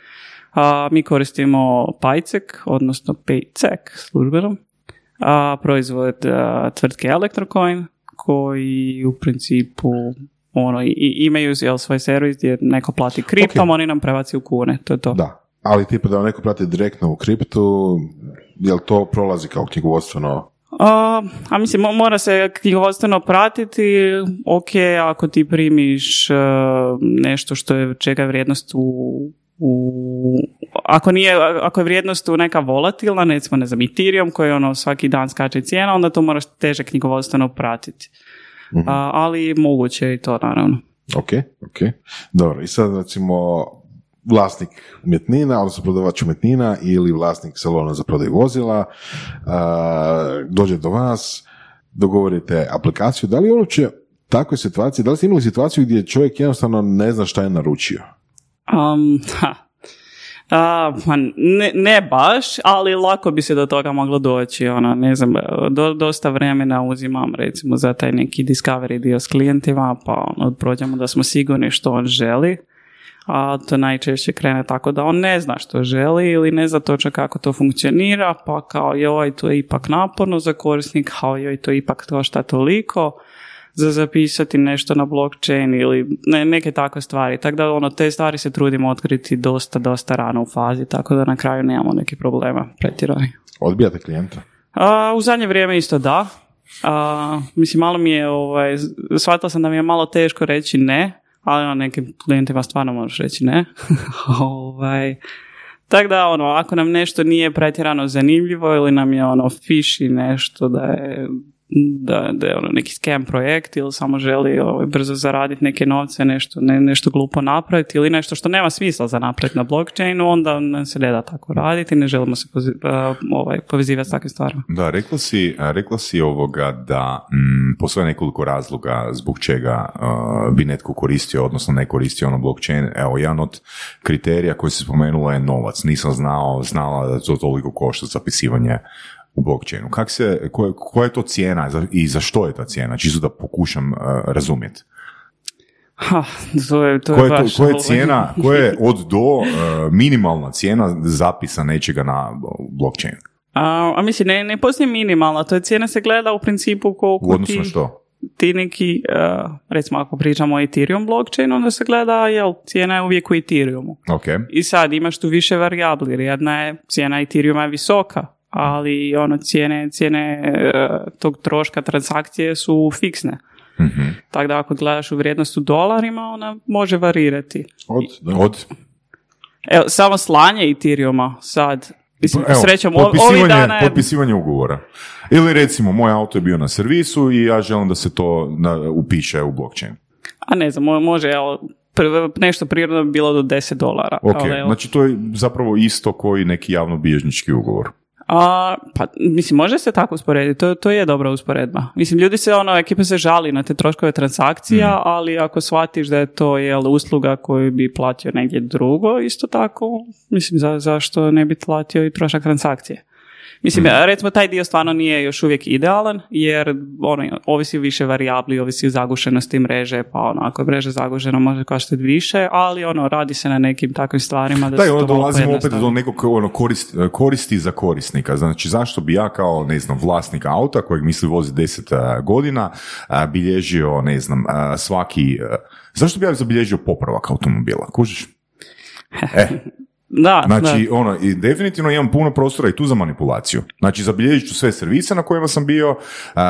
A, mi koristimo PayCek, odnosno PayCek službeno, a, proizvod a, tvrtke Electrocoin, koji u principu ono, i, i imaju jel, svoj servis gdje neko plati kriptom, Ok. oni nam prebaci u kune, to je to. Da. Ali tipa da vam neko plati direktno u kriptu, jel to prolazi kao knjigovodstveno? A, a mislim, mo- mora se knjigovodstveno pratiti, ok, ako ti primiš e, nešto što je čega je vrijednost u, u ako nije, ako je vrijednost u neka volatilna, recimo ne znam, Ethereum koji ono svaki dan skače cijena, onda to moraš teže knjigovodstveno pratiti. A, ali moguće je i to naravno. Ok, ok. Dobro, i sad recimo vlasnik umjetnina, odnosno prodavač umjetnina ili vlasnik salona za prodaju vozila, dođe do vas, dogovorite aplikaciju, da li uopće takve situacije, da li ste imali situaciju gdje čovjek jednostavno ne zna šta je naručio? Um, ha. A, pa ne, ne baš, ali lako bi se do toga moglo doći. Ona, ne znam, do, dosta vremena uzimam recimo za taj neki discovery dio s klijentima, pa ono, prođemo da smo sigurni što on želi. A to najčešće krene tako da on ne zna što želi ili ne zna točno kako to funkcionira, pa kao joj, to je ipak naporno za korisnik, kao joj, to ipak košta toliko za zapisati nešto na blockchain ili ne, neke takve stvari. Tako da ono, te stvari se trudimo otkriti dosta, dosta rano u fazi, tako da na kraju nemamo nekih problema pretjerani. Odbijate klijenta? A, u zadnje vrijeme isto da. A, mislim, malo mi je, ovaj, shvatila sam da mi je malo teško reći ne, ali na nekim klijentima stvarno možeš reći ne. ovaj, tako da, ono, ako nam nešto nije pretjerano zanimljivo ili nam je ono fiši nešto da je da, da je ono neki scam projekt ili samo želi ovaj, brzo zaraditi neke novce, nešto, ne, nešto glupo napraviti ili nešto što nema smisla za napraviti na blockchainu, onda nam se ne da tako raditi, ne želimo se pozi- ovaj, povezivati s takvim stvarima. Da, rekla si, rekla si ovoga da mm, postoje nekoliko razloga zbog čega a, bi netko koristio, odnosno ne koristio ono blockchain. Evo, jedan od kriterija koji se spomenula je novac. Nisam znao, znala da to toliko košta zapisivanje blockchainu. Kak se, ko- koja je to cijena i za što je ta cijena? Čisto da pokušam a, razumjeti. Ha, to je, to je Koja je, baš... to, koja je ovaj, cijena, koja je od do a, minimalna cijena zapisa nečega na blockchainu? A, a mislim, ne, ne postoji minimalna, to je cijena se gleda u principu koliko U odnosu na što? ti neki, uh, recimo ako pričamo o Ethereum blockchainu, onda se gleda, jel, cijena je uvijek u Ethereumu. Ok. I sad imaš tu više varijabli, jedna je cijena Ethereuma je visoka, ali ono cijene, cijene uh, tog troška transakcije su fiksne. Mhm. Tako da ako gledaš u vrijednost u dolarima, ona može varirati. Od, da. Od Evo, samo slanje Ethereuma sad Mislim, Evo, srećom, potpisivanje, dana je... potpisivanje ugovora. Ili recimo, moj auto je bio na servisu i ja želim da se to na, upiše u blockchain. A ne znam, mo- može, evo, nešto prirodno bi bilo do 10 dolara. Ok, ali, evo. znači to je zapravo isto koji neki javnobilježnički ugovor. A, pa, mislim, može se tako usporediti, to, to je dobra usporedba. Mislim, ljudi se, ono, ekipa se žali na te troškove transakcija, Mm. ali ako shvatiš da je to jel, usluga koju bi platio negdje drugo, isto tako, mislim, za, zašto ne bi platio i trošak transakcije? Mislim, Mm. recimo, taj dio stvarno nije još uvijek idealan, jer ono, ovisi više varijabli, ovisi o zagušenosti mreže, pa ono, ako je mreža zagužena može koštati više, ali ono, radi se na nekim takvim stvarima da Da, se onda to dolazimo opet do nekog ono, korist, koristi za korisnika. Znači, zašto bi ja kao, ne znam, vlasnik auta kojeg misli vozi 10 a, godina, a, bilježio, ne znam, svaki... zašto bi ja zabilježio popravak automobila? Kužiš? E, Da, Znači, da. ono, i definitivno imam puno prostora i tu za manipulaciju. Znači, zabilježit ću sve servise na kojima sam bio, a,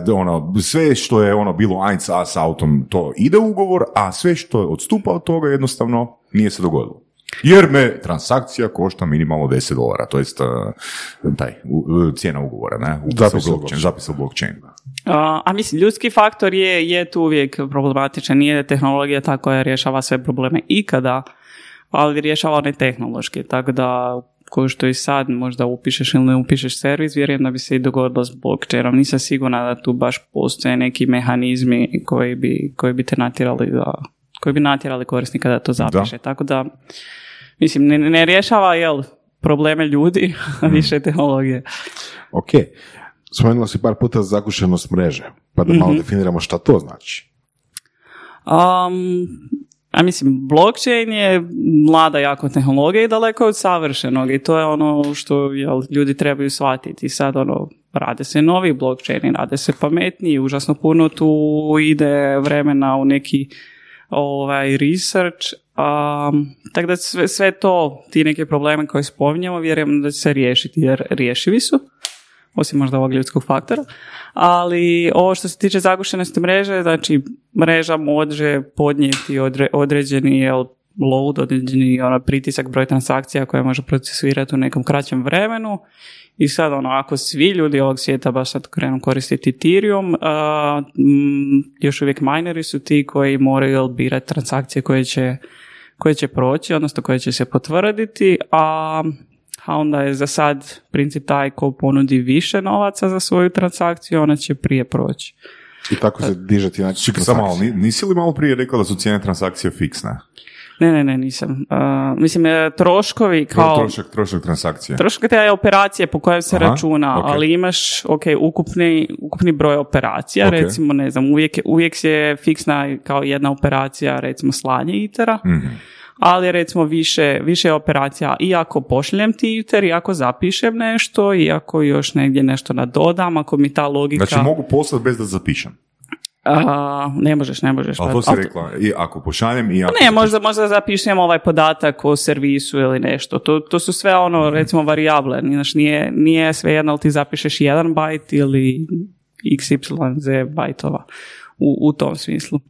da, ono, sve što je ono bilo 1A s autom, to ide u ugovor, a sve što je odstupa od toga jednostavno nije se dogodilo. Jer me transakcija košta minimalno 10 dolara, to jest a, taj, u- u- cijena ugovora, ne? Zapis u blockchain. zapis u blockchain. A, a mislim, ljudski faktor je, je tu uvijek problematičan. Nije tehnologija ta koja rješava sve probleme ikada, ali rješava one tehnološki. Tako da, ko što i sad možda upišeš ili ne upišeš servis, vjerujem da bi se i dogodilo s blockchainom. Nisam sigurna da tu baš postoje neki mehanizmi koji bi, koji bi te natjerali da koji bi natjerali korisnika da to zapiše. Tako da, mislim, ne, ne rješava, jel, probleme ljudi, a više tehnologije. Ok, spomenula si par puta zagušenost mreže, pa da malo definiramo šta to znači. Um, a mislim, blockchain je mlada jako tehnologija i daleko od savršenog i to je ono što jel, ljudi trebaju shvatiti. Sad ono, rade se novi blockchaini, rade se pametniji, užasno puno tu ide vremena u neki ovaj, research. Um, tako da sve, sve to, ti neke probleme koje spominjemo, vjerujem da će se riješiti jer rješivi su osim možda ovog ljudskog faktora. Ali ovo što se tiče zagušenosti mreže, znači mreža može podnijeti odre, određeni jel, load, određeni ono, pritisak, broj transakcija koje može procesuirati u nekom kraćem vremenu. I sad, ono, ako svi ljudi ovog svijeta baš sad krenu koristiti Ethereum, a, mm, još uvijek mineri su ti koji moraju birati transakcije koje će, koje će proći, odnosno koje će se potvrditi, a a onda je za sad princip taj ko ponudi više novaca za svoju transakciju, ona će prije proći. I tako se dižati znači Čekaj, samo malo, ni- nisi li malo prije rekao da su cijene transakcije fiksne? Ne, ne, ne, nisam. Uh, mislim, e, troškovi kao... Trošak, trošak transakcije. Trošak te je operacije po kojem se Aha, računa, ok. ali imaš ok, ukupni, ukupni broj operacija, Ok. recimo, ne znam, uvijek, je- uvijek je fiksna kao jedna operacija, recimo slanje itera, Mhm. Ali recimo više, više operacija i ako pošaljem ti iter, i ako zapišem nešto, i ako još negdje nešto nadodam, ako mi ta logika... Znači mogu poslati bez da zapišem. A, ne možeš, ne možeš. Ali pa- to si ali- rekla, i ako pošaljem i ako... Ne, možda, možda zapišem ovaj podatak o servisu ili nešto. To, to su sve ono, recimo, varijable. Znači, nije, nije sve jedno ali ti zapišeš jedan bajt ili xyz bajtova u, u tom smislu.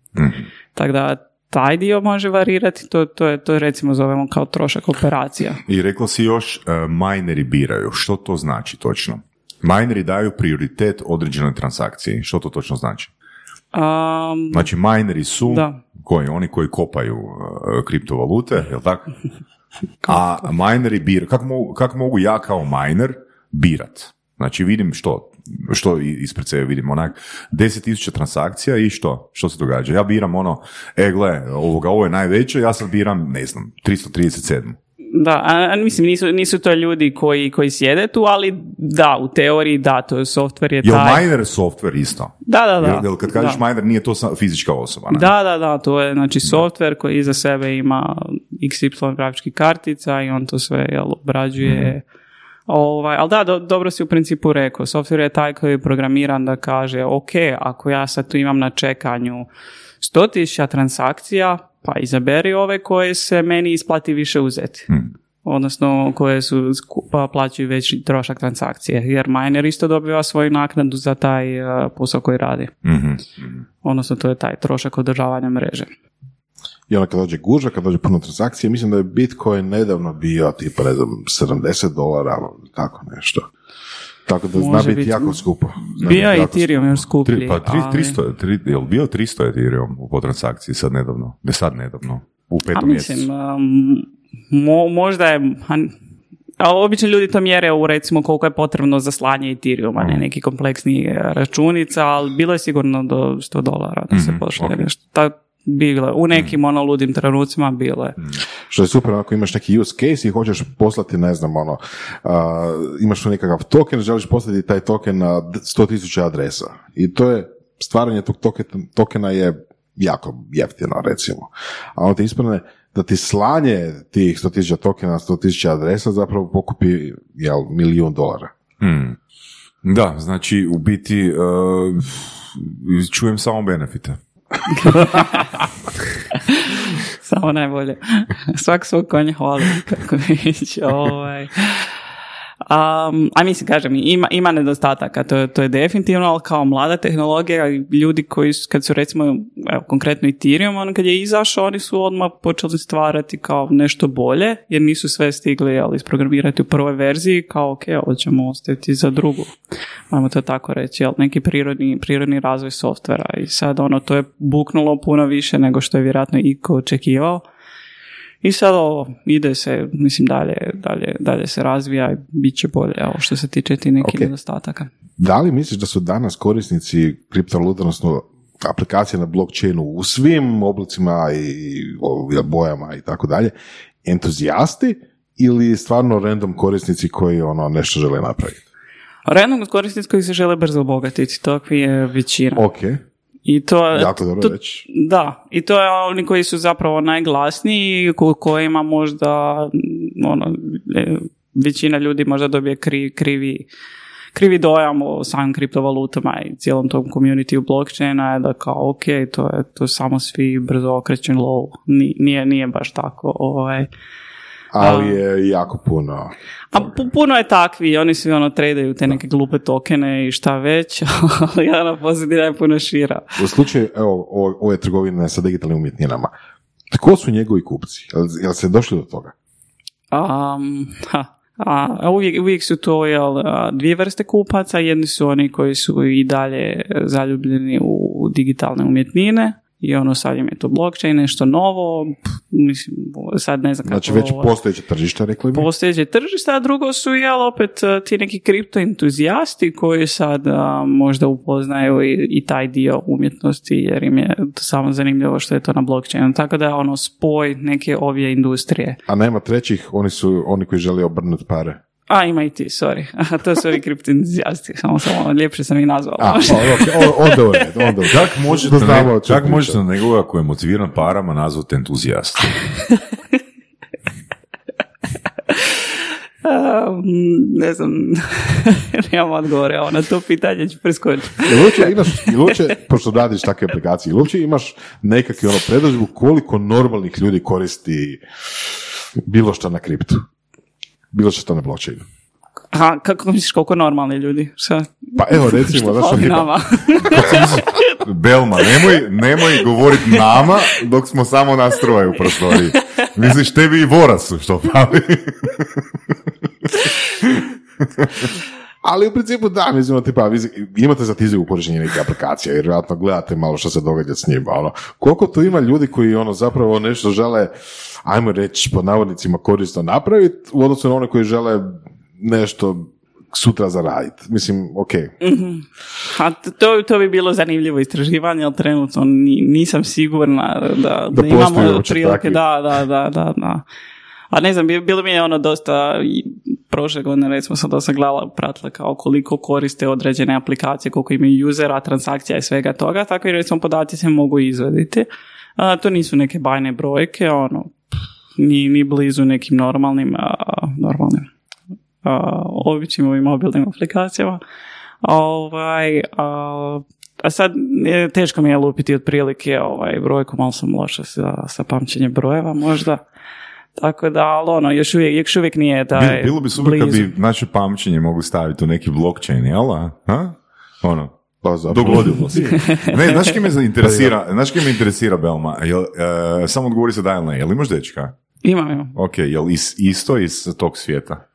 Tako da, taj dio može varirati, to, to, je, to recimo zovemo kao trošak operacija. I rekla si još, uh, mineri biraju. Što to znači točno? Mineri daju prioritet određenoj transakciji. Što to točno znači? Um, Znači, mineri su Da. koji? Oni koji kopaju uh, kriptovalute, jel tako? A mineri biraju. Kako mogu, kako mogu ja kao miner birat? Znači, vidim što? Što ispred sebe vidim onak 10.000 transakcija i što? Što se događa? Ja biram ono, e gle, ovoga, ovo je najveće, ja sad biram, ne znam, 337. Da, a, a mislim, nisu, nisu to ljudi koji, koji sjede tu, ali da, u teoriji da, to je software je Jel taj... miner software isto? Da, da, da. Jel, jel kad kažeš da. miner nije to fizička osoba, ne? Da, da, da, to je znači software koji iza sebe ima XY grafičkih kartica i on to sve jel, obrađuje. Ovaj, ali da, do- dobro si u principu rekao, software je taj koji je programiran da kaže, ok, ako ja sad tu imam na čekanju 100.000 transakcija, pa izaberi ove koje se meni isplati više uzeti. Odnosno koje su sku- pa plaćaju veći trošak transakcije. Jer miner isto dobiva svoju naknadu za taj uh, posao koji radi. Mhm. Odnosno to je taj trošak održavanja mreže. I onda kad dođe gužva, kad dođe puno transakcije, mislim da je Bitcoin nedavno bio tipa, ne znam, 70 dolara, tako nešto. Tako da zna biti biti. jako skupo. Zna Bio je Ethereum još skuplji. Tri, pa tri, ali- 300, tri, je li bio 300 Ethereum po transakciji sad nedavno? Ne sad nedavno, u A petom mislim, mjesecu. um, mo- možda je... a- A obično ljudi to mjere u recimo koliko je potrebno za slanje Ethereuma, Mm. ne neki kompleksni računica, ali bilo je sigurno do 100 dolara da se Mhm, pošle ok. nešto. Ta, bilo je. U nekim ono ludim trenucima bilo je. Što je super, ako imaš neki use case i hoćeš poslati, ne znam, ono, a, imaš tu nekakav token, želiš poslati taj token na 100.000 adresa. I to je, stvaranje tog toke- tokena je jako jeftino, recimo. A onda ti ispadne da ti slanje tih 100.000 tokena na 100.000 adresa zapravo pokupi, jel, milijun dolara. Hmm. Da, znači u biti uh, čujem samo benefite. Samo najbolje. Svak svog konja hvali, kako. Ovaj. Um, a mislim, kažem, ima, ima nedostataka, to, to je definitivno, ali kao mlada tehnologija, ljudi koji su, kad su recimo, evo, konkretno Ethereum, on kad je izašao, oni su odmah počeli stvarati kao nešto bolje, jer nisu sve stigli ali, isprogramirati u prvoj verziji, kao ok, ovo ćemo ostaviti za drugu. Ajmo to tako reći, jel, neki prirodni, prirodni razvoj softvera i sad ono, to je buknulo puno više nego što je vjerojatno iko očekivao. I sad ovo, ide se, mislim, dalje, dalje, dalje se razvija i bit će bolje, ovo što se tiče ti nekih Ok. nedostataka. Da li misliš da su danas korisnici kriptovaluta, odnosno aplikacije na blockchainu u svim oblicima i bojama i tako dalje, entuzijasti ili stvarno random korisnici koji ono nešto žele napraviti? Random korisnici koji se žele brzo obogatiti, takvi je većina. Ok, I to, jako dobro to- reći. Da, i to je oni koji su zapravo najglasniji, ko- kojima možda ono, e, većina ljudi možda dobije kri- krivi, krivi dojam o samim kriptovalutama i cijelom tom community blockchaina je da kao ok, to je to samo svi brzo okreću low. Ni- Nije, nije baš tako. Ovaj. Ali je jako puno. A pu- puno je takvi, oni svi ono tradaju te neke glupe tokene i šta već, ali ona pozadina je puno šira. U slučaju evo, ove trgovine sa digitalnim umjetninama, tko su njegovi kupci? Jel, jel se došli do toga? Um, ha, a, uvijek, uvijek su to jel, dvije vrste kupaca. Jedni su oni koji su i dalje zaljubljeni u digitalne umjetnine i ono sad im je to blockchain, nešto novo. Pff, mislim, sad ne znam kako... Znači već postojeće tržište, rekli bi? postojeće tržište, a drugo su jel opet a, ti neki kripto entuzijasti koji sad a, možda upoznaju i, i taj dio umjetnosti jer im je to samo zanimljivo što je to na blockchainu. Tako da ono spoj neke ovije industrije. A nema trećih, oni su oni koji žele obrnuti pare. A, ima i ti, sorry. Aha, to su ovi kriptoentuzijasti, samo, samo ljepše sam ih nazvala. A, o- onda u onda redu. Kako možete, Da ne, kako možete pričamo. nekoga koji je motiviran parama nazvati entuzijastom? Um, ne znam, nemam odgovore, ovo na to pitanje ću preskočiti. Jel uopće imaš, jel uopće, pošto radiš takve aplikacije, jel uopće imaš nekakvu ono predodžbu koliko normalnih ljudi koristi bilo što na kriptu? Bilo što na blockchainu? Aha, kako misliš koliko normalni ljudi? Šta? Pa evo recimo, Što znaš, fali tipa, nama? Belma, nemoj, nemoj govoriti nama dok smo samo nas troje u prostoriji. Misliš tebi i Vorasu što fali? ali u principu da, mislim, tipa, vi imate statistiku korištenja neke aplikacije, jer vjerojatno gledate malo što se događa s njima, ono, koliko tu ima ljudi koji ono zapravo nešto žele, ajmo reći, pod navodnicima korisno napraviti, u odnosu na one koji žele nešto sutra zaraditi. Mislim, ok. A to, to bi bilo zanimljivo istraživanje, ali trenutno ni- nisam sigurna da, da, Da imamo prilike. Da, da, da, da, da. A ne znam, bi- bilo mi je ono dosta, prošle godine recimo sam dosta gledala, pratila kao koliko koriste određene aplikacije, koliko imaju usera, transakcija i svega toga, tako i recimo podaci se mogu izvaditi. A, to nisu neke bajne brojke, ono, ni, ni blizu nekim normalnim, a, normalnim a, običnim ovim mobilnim aplikacijama. Ovaj, a, a sad je, teško mi je lupiti otprilike ovaj, brojku, malo sam loša sa, sa pamćenjem brojeva možda. Tako da, ali ono, još uvijek, još uvijek nije da Bilo, bi super kad bi naše pamćenje mogli staviti u neki blockchain, jel? Ha? Ono, Pa zapravo. Dogodilo se. Ne, znaš kim me interesira, znaš kim me interesira Belma? Jel, e, samo odgovori se da ili ne. Jel imaš dečka? Imam, imam. Ok, jel is, isto iz tog svijeta?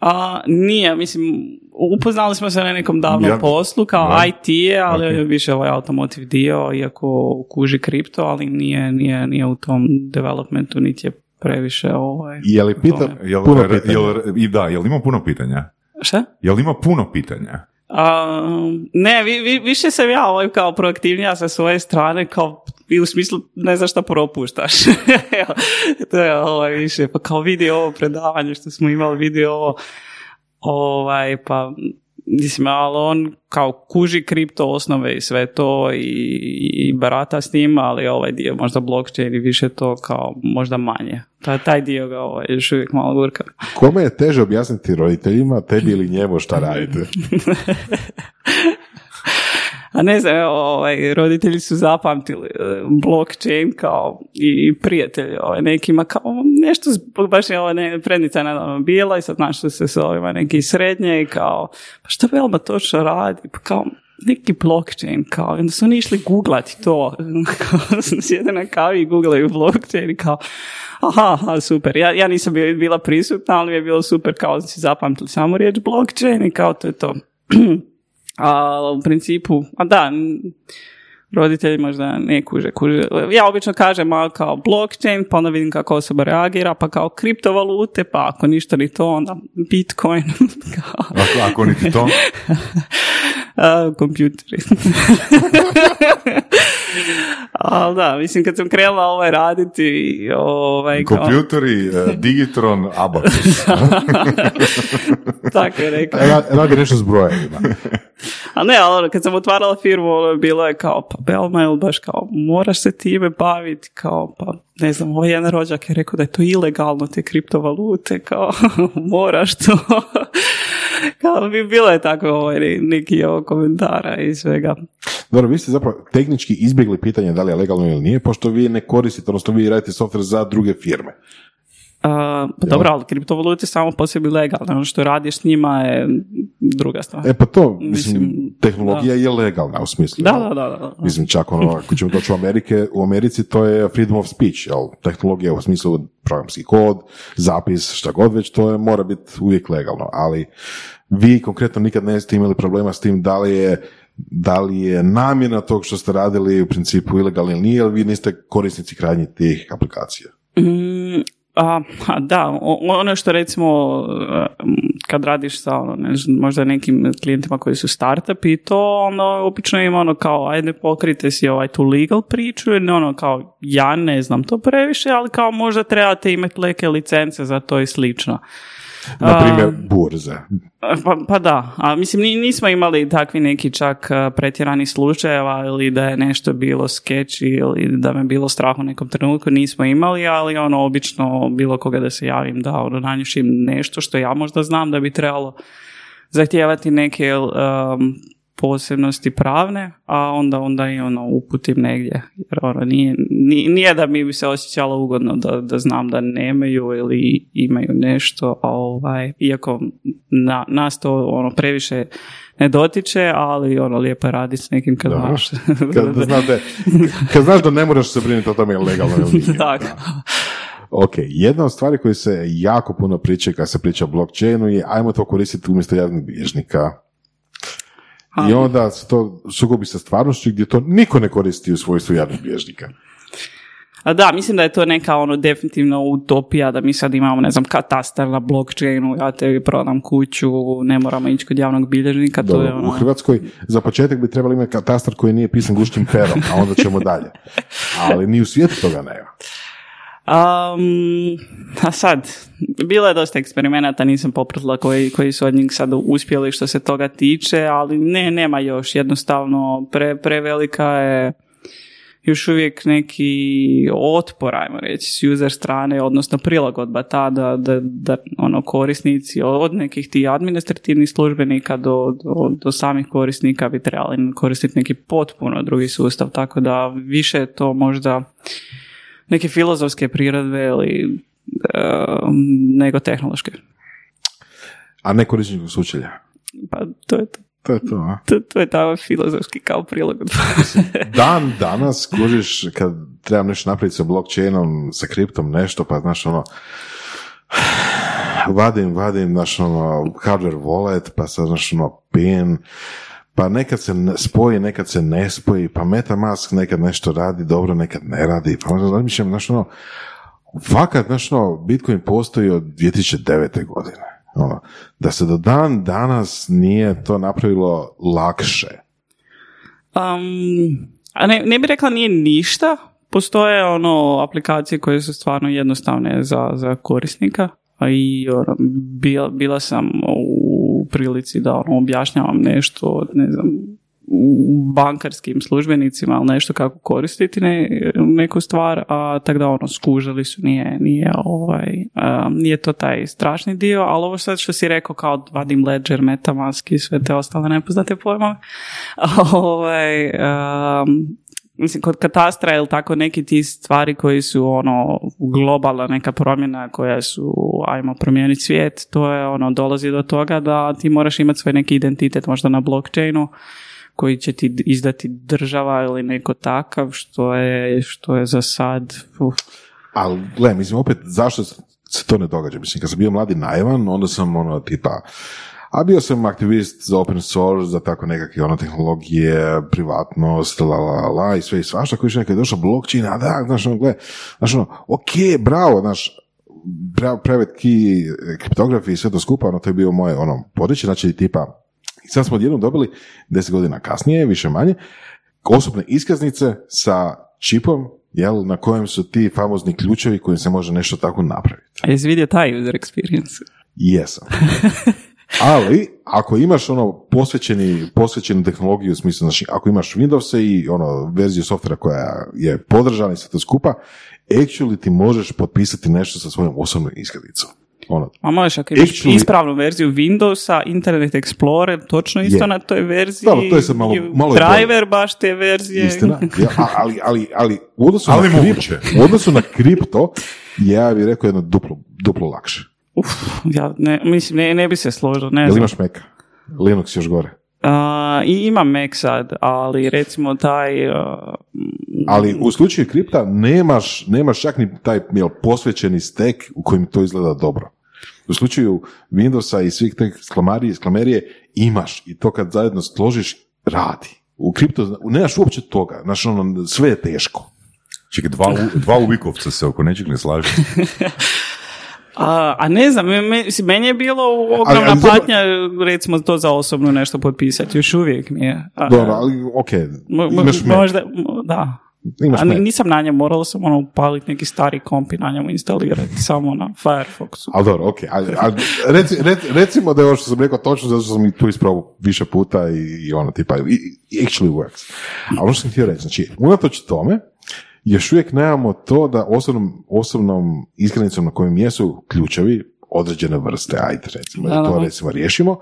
A, nije, mislim, upoznali smo se na nekom davnom Ja- poslu, kao Da. IT je, ali Ok. je više ovaj automotive dio, iako kuži kripto, ali nije, nije, nije u tom developmentu, niti je previše ovaj... Je li pita. Jel, puno re- pitanja? jel, I da, jel ima puno pitanja? Šta? Jel ima puno pitanja? A, ne, vi, vi- više sam ja ovaj kao proaktivnija sa svoje strane, kao i u smislu ne znaš šta propuštaš. Evo, to je ovaj više, pa kao vidi ovo predavanje što smo imali, vidi ovo, ovaj, pa mislim, ali on kao kuži kripto osnove i sve to i, i barata s njima, ali ovaj dio možda blockchain i više to kao možda manje. Taj, taj dio ga ovaj, još uvijek malo gurka. Kome je teže objasniti roditeljima, tebi ili njemu šta radite? A ne znam, evo, ovaj, roditelji su zapamtili e, blockchain kao i, prijatelji ovaj, nekima kao nešto, baš je ova ne, prednica nedavno bila i sad našli se s ovima neki srednje i kao, pa šta Belma točno radi? Pa kao, neki blockchain, kao, onda su oni išli googlati to, kao, sjede na kavi i googlaju blockchain kao, aha, aha, super, ja, ja nisam bila prisutna, ali mi je bilo super, kao, si zapamtili samo riječ blockchain i kao, to je to. A u principu, a da, roditelji možda ne kuže, kuže. Ja obično kažem a, kao blockchain, pa onda vidim kako osoba reagira, pa kao kriptovalute, pa ako ništa ni to, onda bitcoin, Ako, ako niti to, a, kompjuteri. Ali da, mislim kad sam krenula ovaj raditi, ovaj, kao, kompjuteri, e, Digitron, Abacus. tako je rekao. Ra- Radi nešto s brojevima. A ne, ali ono, kad sam otvarala firmu, ono, bilo je kao, pa Belma, jel baš kao, moraš se time baviti, kao, pa ne znam, ovaj jedan rođak je rekao da je to ilegalno, te kriptovalute, kao, moraš to. kao, bi bilo je tako ovaj, neki ovo komentara i svega. Dobro, vi ste zapravo tehnički izbjegli pitanje da li je legalno ili nije, pošto vi ne koristite, odnosno vi radite software za druge firme. A, pa dobro, ali kriptovalute samo po sebi legalne, ono što radiš s njima je druga stvar. E pa to, mislim, Mislim, tehnologija je legalna u smislu. Da, da, da, da. Mislim, čak ono, ako ćemo doći u Amerike, u Americi to je freedom of speech, jel? Tehnologija u smislu programski kod, zapis, šta god već, to je, mora biti uvijek legalno, ali vi konkretno nikad ne ste imali problema s tim da li je da li je namjena tog što ste radili u principu ilegalno ili nije, jer vi niste korisnici krajnjih tih aplikacija. Mm, a, da, ono što recimo e, kad radiš sa ono, ne znam, možda nekim klijentima koji su startupi i to ono, obično ima ono kao ajde pokrite si ovaj tu legal priču ili ono kao ja ne znam to previše, ali kao možda trebate imati neke licence za to i slično. Na primjer, burze. Pa, pa da, a mislim ni- nismo imali takvi neki čak pretjerani slučajeva ili da je nešto bilo skeč ili da me bilo strah u nekom trenutku, nismo imali, ali ono obično bilo koga da se javim da ono nanjušim nešto što ja možda znam da bi trebalo zahtijevati neke um, posebnosti pravne, a onda onda i ono uputim negdje. Jer ono nije, ni- nije da mi bi se osjećalo ugodno da, da znam da nemaju ili imaju nešto, a ovaj, iako na, nas to ono previše ne dotiče, ali ono lijepo je raditi s nekim kad Da. znaš. Kad, da znate, kad znaš da ne moraš se brinuti o tome je legalno ili nije. Tako. Ok, jedna od stvari koji se jako puno priča kad se priča o blockchainu je ajmo to koristiti umjesto javnih bilježnika. I onda se to sukobi sa stvarnošću gdje to niko ne koristi u svojstvu javnih bilježnika. A da, mislim da je to neka ono definitivno utopija da mi sad imamo, ne znam, katastar na blockchainu, ja tebi prodam kuću, ne moramo ići kod javnog bilježnika, to je Dobro, ono... U Hrvatskoj za početak bi trebali imati katastar koji nije pisan gušćim perom, a onda ćemo dalje. Ali ni u svijetu toga nema. Um, a sad, bilo je dosta eksperimenata, nisam popratila koji, koji su od njih sad uspjeli što se toga tiče, ali ne, nema još, jednostavno pre, prevelika je još uvijek neki otpor, ajmo reći, s user strane, odnosno prilagodba ta da, da, da ono, korisnici od nekih tih administrativnih službenika do, do, do samih korisnika bi trebali koristiti neki potpuno drugi sustav, tako da više je to možda neke filozofske prirode ili e, nego tehnološke. A ne korištenje sučelja. Pa to je to. to je to, a? To, to je taj filozofski kao prilog. Dan danas, kužiš, kad trebam nešto napraviti sa blockchainom, sa kriptom, nešto, pa znaš ono, vadim, vadim, znaš ono, hardware wallet, pa sad, znaš ono, pin, pa nekad se spoji, nekad se ne spoji, pa Metamask nekad nešto radi dobro, nekad ne radi, pa onda razmišljam, znaš ono, fakat, znaš ono, Bitcoin postoji od 2009. godine. Ono, da se do dan danas nije to napravilo lakše. Um, a ne, ne bih rekla nije ništa. Postoje ono aplikacije koje su stvarno jednostavne za, za korisnika. I ono, bila, bila sam u prilici da ono, objašnjavam nešto, ne znam, bankarskim službenicima, ali nešto kako koristiti ne, neku stvar, a tako da ono, skužili su, nije, nije, ovaj, a, nije to taj strašni dio, ali ovo sad što si rekao kao vadim Ledger, Metamask i sve te ostale nepoznate pojmove, ovaj, um, mislim, kod katastra ili tako neki ti stvari koji su ono globalna neka promjena koja su ajmo promijeniti svijet, to je ono dolazi do toga da ti moraš imati svoj neki identitet možda na blockchainu koji će ti izdati država ili neko takav što je, što je za sad uf, Ali, gle, mislim, opet, zašto se to ne događa? Mislim, kad sam bio mladi naivan, onda sam, ono, tipa, a bio sam aktivist za open source, za tako nekakve ono tehnologije, privatnost, la la la i sve i svašta, koji je došao blockchain, a da, znaš, ono, gle, znaš, ono, ok, bravo, znaš, private key, kriptografi i sve to skupa, ono, to je bio moje, ono, područje, znači, tipa, i sad smo odjednom dobili, deset godina kasnije, više manje, osobne iskaznice sa čipom, jel, na kojem su ti famozni ključevi kojim se može nešto tako napraviti. a jesi vidio taj user experience? Jesam. Ali, ako imaš ono posvećeni, posvećenu tehnologiju, u smislu, znači, ako imaš Windows i ono verziju softvera koja je podržana i sve to skupa, actually ti možeš potpisati nešto sa svojom osobnom iskaznicom. Ono, A možeš ako imaš Actually- ispravnu verziju Windowsa, Internet Explorer, točno isto Je. na toj verziji. Dobro, to je sad malo- malo je driver baš te verzije. istina. Ja, ali, ali, ali u odnosu Ali na kripto, u odnosu na kripto, ja bih rekao jedno duplo, duplo lakše. Uf, ja ne, mislim, ne, ne bi se složio, ne Jel znam. imaš Maca? Linux još gore. A, I imam Mac sad, ali recimo taj... a, Ali u slučaju kripta nemaš, nemaš čak ni taj jel, posvećeni stek u kojem to izgleda dobro. U slučaju Windowsa i svih te sklamarije, sklamerije imaš i to kad zajedno složiš, radi. U kripto nemaš uopće toga, znaš ono, sve je teško. Čekaj, dva, u- dva uvikovca se oko nečeg ne slažu. A, a ne znam, me- me- meni je bilo ogromna Ali- ali patnja, recimo to za osobno nešto potpisati, još uvijek mi je. A, Dobro, ali ok, mo- imaš Mac, možda, mo- da. imaš A nisam na njemu, morala sam ono upaliti neki stari komp i na njemu instalirati samo na Firefoxu. Ali dobro, ok, ali, ali reci, reci- recimo da je ovo što sam rekao točno zato što sam i tu isprobao više puta i, i ono tipa, i, i actually works. A ono što sam htio reći, znači, unatoč tome, još uvijek nemamo to da osobnom, osobnom iskrenicom na kojem jesu ključevi određene vrste, ajde recimo, da Da, da, to da. recimo riješimo,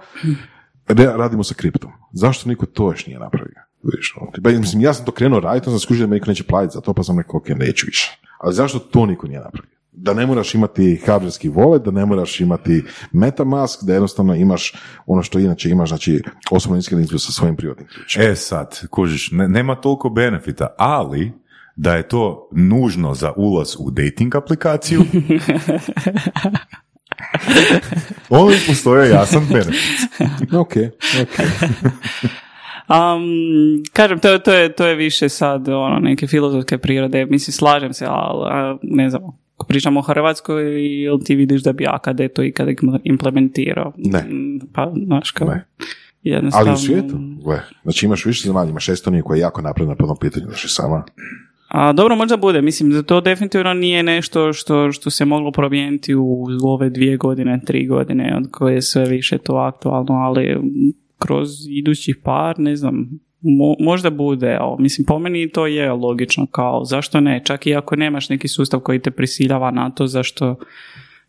radimo sa kriptom. Zašto niko to još nije napravio? Vidiš, ono, mislim, ja sam to krenuo raditi, sam skužio da me niko neće platiti za to, pa sam rekao, ok, neću više. Ali zašto to niko nije napravio? Da ne moraš imati hardwareski wallet, da ne moraš imati Metamask, da jednostavno imaš ono što inače imaš, znači osobnu iskaznicu sa svojim privatnim ključem. E sad, kužiš, ne- nema toliko benefita, ali da je to nužno za ulaz u dating aplikaciju, onda postoje jasan benefit. Ok, ok. Um, kažem, to, to, je, to je više sad ono, neke filozofske prirode. Mislim, slažem se, ali ne znam, ako pričamo o Hrvatskoj, jel ti vidiš da bi AKD to ikada implementirao? Ne. Pa, znaš, kao, Ne. jednostavno... Ali u svijetu, gle, znači imaš više zemalja, imaš Estoniju koja je jako napredna po tom pitanju, znači sama. A, dobro, možda bude. Mislim, da to definitivno nije nešto što, što se moglo promijeniti u ove dvije godine, tri godine, od koje je sve više to aktualno, ali kroz idućih par, ne znam, mo- možda bude, ali mislim, po meni to je logično, kao, zašto ne? Čak i ako nemaš neki sustav koji te prisiljava na to, zašto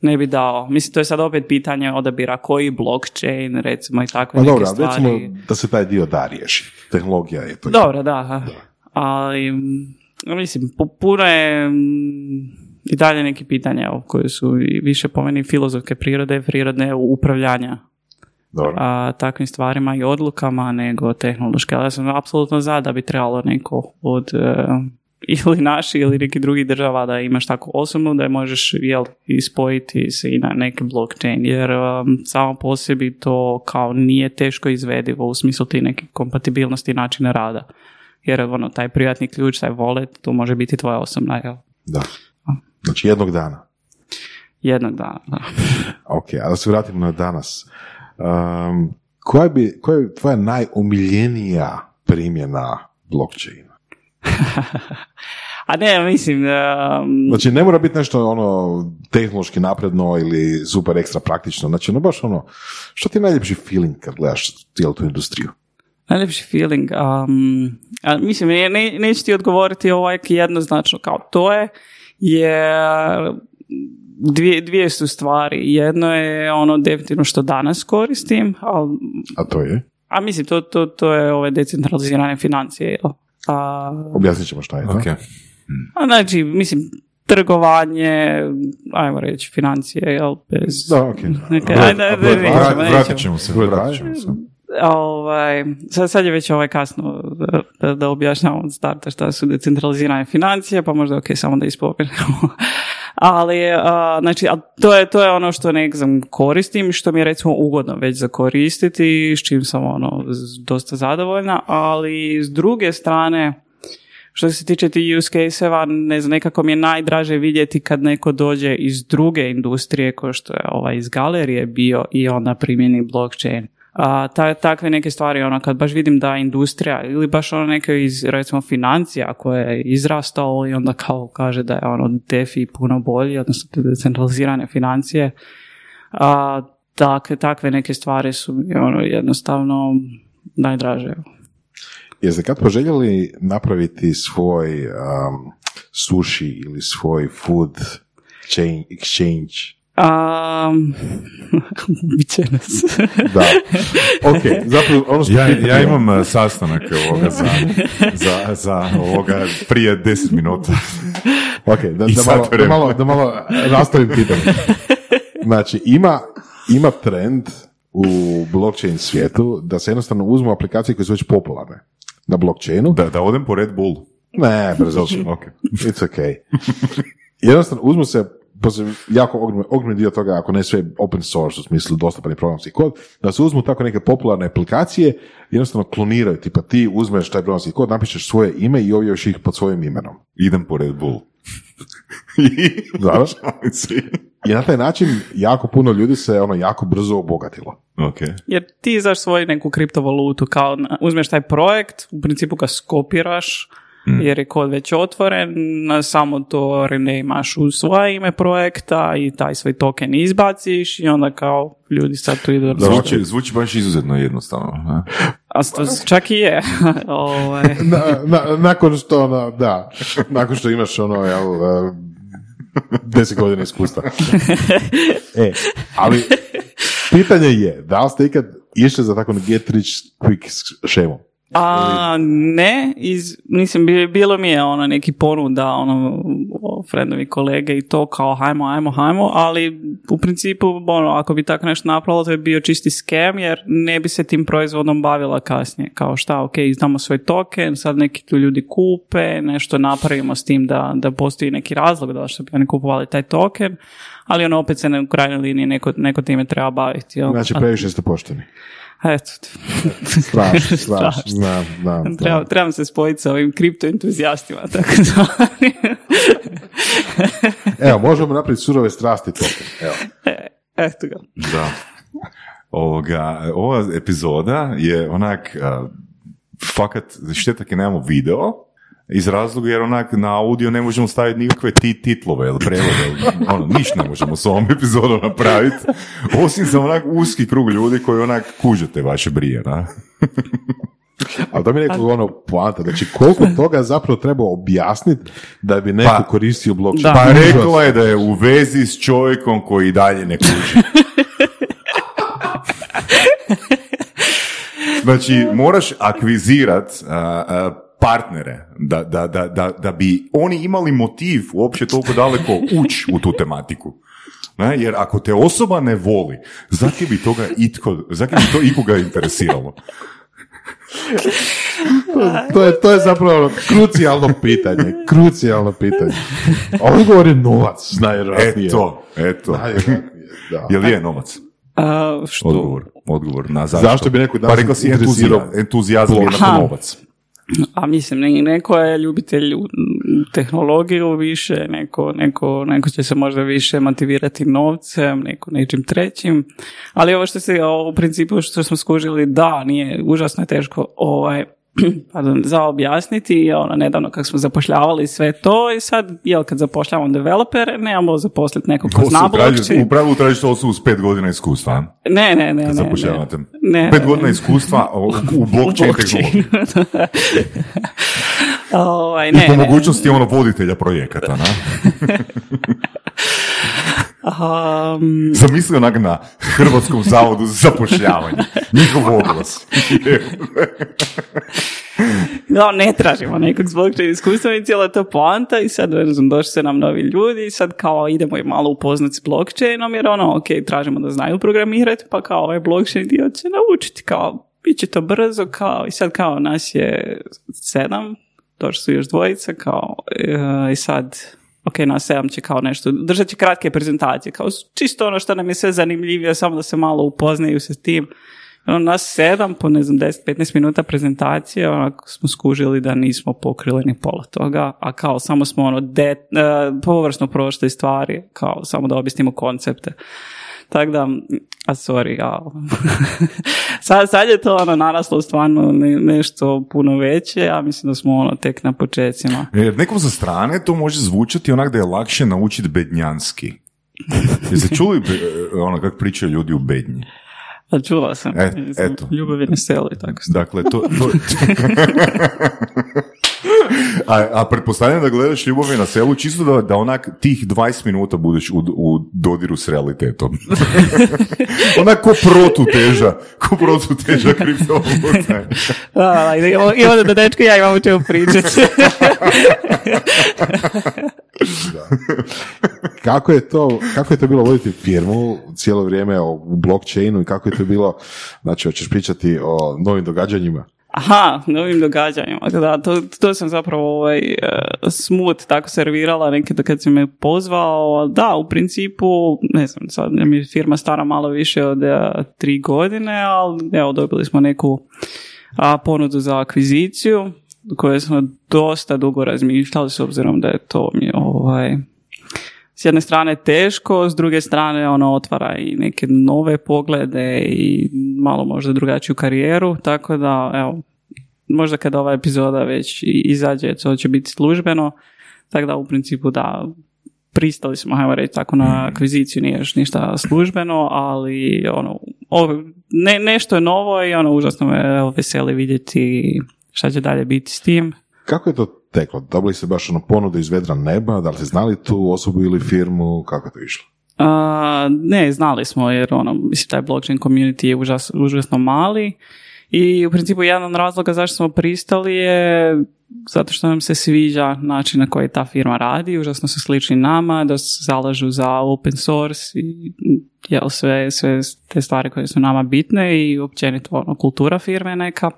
ne bi dao? Mislim, to je sad opet pitanje odabira koji blockchain, recimo, i takve Pa neke dobro, ali stvari. recimo da se taj dio da riješi. Tehnologija je to. Dobro, da. Ali, mm, mislim, pu- puno je mm, i dalje neki pitanja koje su i više po meni filozofske prirode, prirodne upravljanja. Dobro. a, takvim stvarima i odlukama nego tehnološke. Ali ja sam apsolutno za da bi trebalo neko od e, ili naši ili neki drugi država da imaš tako osobnu da je možeš jel, ispojiti se i na neki blockchain jer um, samo po sebi to kao nije teško izvedivo u smislu ti neke kompatibilnosti načina rada. Jer ono, taj privatni ključ, taj wallet, to može biti tvoja osobna, jel? Da. Znači jednog dana. Jednog dana, da. Ok, a da se vratimo na danas. Um, koja, bi, koja je tvoja najomiljenija primjena blockchaina? A ne, mislim, um, Znači, ne mora biti nešto ono tehnološki napredno ili super ekstra praktično. Znači, ono baš ono, što ti je najljepši feeling kad gledaš cijelu tu industriju? Najljepši feeling, um, a, mislim, ne, ne, neću ti odgovoriti ovaj jednoznačno kao to je, jer dvije, dvije su stvari. Jedno je ono definitivno što danas koristim, ali A to je? A mislim, to, to, to je ove decentralizirane financije, jel? A, Objasnit ćemo šta je to. A znači, mislim, trgovanje, ajmo reći, financije, jel, bez... Da, ok. Neke, A broj- ajde, a ajde, broj nećemo, dva? Vrat- nećemo. Vratit ćemo se, vratit ćemo se. Ovaj, sad, sad je već ovaj kasno da, da, da objašnjavam od starta šta su decentralizirane financije, pa možda ok, samo da ispomenemo. Ali, a, znači, a to, je, to je ono što ne znam, koristim, što mi je recimo ugodno već za koristiti, s čim sam ono dosta zadovoljna, ali s druge strane, što se tiče ti use case-eva, ne znam, nekako mi je najdraže vidjeti kad neko dođe iz druge industrije, kao što je ovaj iz galerije bio i onda primjeni blockchain. A, ta, takve neke stvari, ono, kad baš vidim da industrija ili baš ono neke iz, recimo, financija koje je izrastao i onda kao kaže da je ono DeFi puno bolji, odnosno te decentralizirane financije, a, takve, takve neke stvari su ono, jednostavno najdraže. Jeste kad poželjeli napraviti svoj um, sushi ili svoj food chain, exchange? Um, bit će nas. Da. Ok, zapravo ono što Ja, ja imam uh, sastanak ovoga za, za, za ovoga prije deset minuta. Ok, da, da, malo, da, malo, da malo nastavim pitanje. Znači, ima, ima trend u blockchain svijetu da se jednostavno uzmu aplikacije koje su već popularne na blockchainu. Da, da odem po Red Bull. Ne, brzo. Ok. It's okay. Jednostavno, uzmu se jako ogroman dio toga, ako ne sve open source u smislu dostupan je programski kod, da se uzmu tako neke popularne aplikacije, jednostavno kloniraju, tipa ti uzmeš taj programski kod, napišeš svoje ime i objaviš ih pod svojim imenom. Idem po Red Bull. I na taj način jako puno ljudi se ono jako brzo obogatilo. ok. Jer ti izdaš svoju neku kriptovalutu, kao uzmeš taj projekt, u principu ga skopiraš, jer je kod već otvoren, na samo to renamaš u svoje ime projekta i taj svoj token izbaciš i onda kao ljudi sad tu idu. Zvuči, zvuči baš izuzetno jednostavno. a? A sto- čak i je. Ovaj, Na, na- nakon što ono, da, nakon što imaš ono, jel, eh, deset godina iskustva. E, ali pitanje je, da li ste ikad išli za tako get rich quick šemu? A ne, iz, mislim, bi- bilo mi je ono neki ponuda, ono, friendovi kolege i to kao hajmo, hajmo, hajmo, ali u principu, ono, ako bi tako nešto napravilo, to je bio čisti skem, jer ne bi se tim proizvodom bavila kasnije. Kao šta, ok, izdamo svoj token, sad neki tu ljudi kupe, nešto napravimo s tim da, da postoji neki razlog da što bi oni kupovali taj token, ali ono opet se ne, u krajnjoj liniji neko, neko time treba baviti. Jel? Znači, previše ste pošteni. Eto. Strašno, strašno, znam, znam. znam. Treba, trebam se spojiti sa ovim kriptoentuzijastima, tako. Evo, možemo napraviti surove strasti token. Evo. Eto ga. Da. Ovoga, ova epizoda je onak, a, fakat štetak je nemamo video, iz razloga jer onak na audio ne možemo staviti nikakve ti titlove ili prevode, ono, ništa ne možemo s ovom epizodom napraviti, osim za onak uski krug ljudi koji onak kužete vaše brije, da? Ali to mi je nekako ono poanta, znači koliko toga zapravo treba objasniti da bi neko Pa- koristio blockchain. Pa rekla je da je u vezi s čovjekom koji i dalje ne kuži. Znači, moraš akvizirat a, a, partnere da, da, da, da, da bi oni imali motiv uopće toliko daleko ući u tu tematiku. Ne? Jer ako te osoba ne voli, zaki bi toga itko, zaki bi to ikoga interesiralo? to, je, to je zapravo krucijalno pitanje. Krucijalno pitanje. Odgovor je novac, najvjerojatnije. Eto, eto. Najvjerojatnije, da. Jel je novac? A, što? Odgovor. Odgovor na zašto. Zašto bi neko Pa danas rekao si entuzijazam, je novac. A mislim, ne, neko je ljubitelj u- tehnologiju više, neko, neko, neko će se možda više motivirati novcem, neko nečim trećim. Ali ovo što se u principu što smo skužili, da, nije užasno je teško ovaj, pardon, za objasniti. I Ono, nedavno kako smo zapošljavali sve to i sad, jel, kad zapošljavamo developere, nemamo zaposliti nekog ko zna blockchain. U pravilu tražite osobu s pet godina iskustva. Ne, ne, ne. Kad ne, zapošljavate. Ne, Pet ne, godina ne. iskustva u, u blockchain tehnologiji. ovaj, I ne, po ne. mogućnosti ono voditelja projekata, na? Um, Zamisli onak na Hrvatskom zavodu za zapošljavanje. Njihov oglas. No, ne tražimo nekog zbog čega iskustva i cijela ta poanta i sad ne znam, došli se nam novi ljudi i sad kao idemo i malo upoznati s blockchainom jer ono, ok, tražimo da znaju programirati pa kao ovaj blockchain dio će naučiti kao, bit će to brzo kao i sad kao nas je sedam, došli su još dvojica kao e, i sad ok, nas sedam će kao nešto, držat će kratke prezentacije, kao čisto ono što nam je sve zanimljivije, samo da se malo upoznaju sa tim. Ono, nas sedam, po ne znam, 10-15 minuta prezentacije, onako smo skužili da nismo pokrili ni pola toga, a kao samo smo ono de, e, površno prošli stvari, kao samo da objasnimo koncepte. Tako da, a sorry, ja. sad, sad je to ono naraslo stvarno ne- nešto puno veće, ja mislim da smo ono tek na počecima. Jer nekom sa strane to može zvučati onak da je lakše naučiti bednjanski. Jeste čuli be- ono kako pričaju ljudi u bednji? A čula sam, E, eto. ljubav je i tako. Dakle, to... to... a, a pretpostavljam da gledaš ljubavi na selu čisto da, da onak tih 20 minuta budeš u, u dodiru s realitetom. onak ko protuteža, ko protuteža kriptovaluta. A, i, onda da dečko ja imamo čemu pričati. Kako je to, kako je to bilo voditi firmu cijelo vrijeme o blockchainu i kako je to bilo, znači hoćeš pričati o novim događanjima? Aha, novim događanjima. Da, to, to sam zapravo ovaj, e, smut tako servirala neki da kad si me pozvao. Da, u principu, ne znam, sad mi je firma stara malo više od e, tri godine, ali evo, dobili smo neku a, ponudu za akviziciju koje smo dosta dugo razmišljali s obzirom da je to mi ovaj, s jedne strane teško, s druge strane ono otvara i neke nove poglede i malo možda drugačiju karijeru, tako da evo, možda kada ova epizoda već izađe, to će biti službeno, tako da u principu da pristali smo, ajmo reći tako, na akviziciju, nije još ništa službeno, ali ono, ovo, ne, nešto je novo i ono, užasno me veseli vidjeti šta će dalje biti s tim. Kako je to teklo? Dobili ste baš ono ponudu iz vedra neba? Da li ste znali tu osobu ili firmu? Kako je to išlo? A, ne, znali smo jer ono, mislim, taj blockchain community je užas, užasno mali i u principu jedan od razloga zašto smo pristali je zato što nam se sviđa način na koji ta firma radi, užasno su slični nama, da se zalažu za open source i jel, sve, sve te stvari koje su nama bitne i općenito ono, kultura firme neka.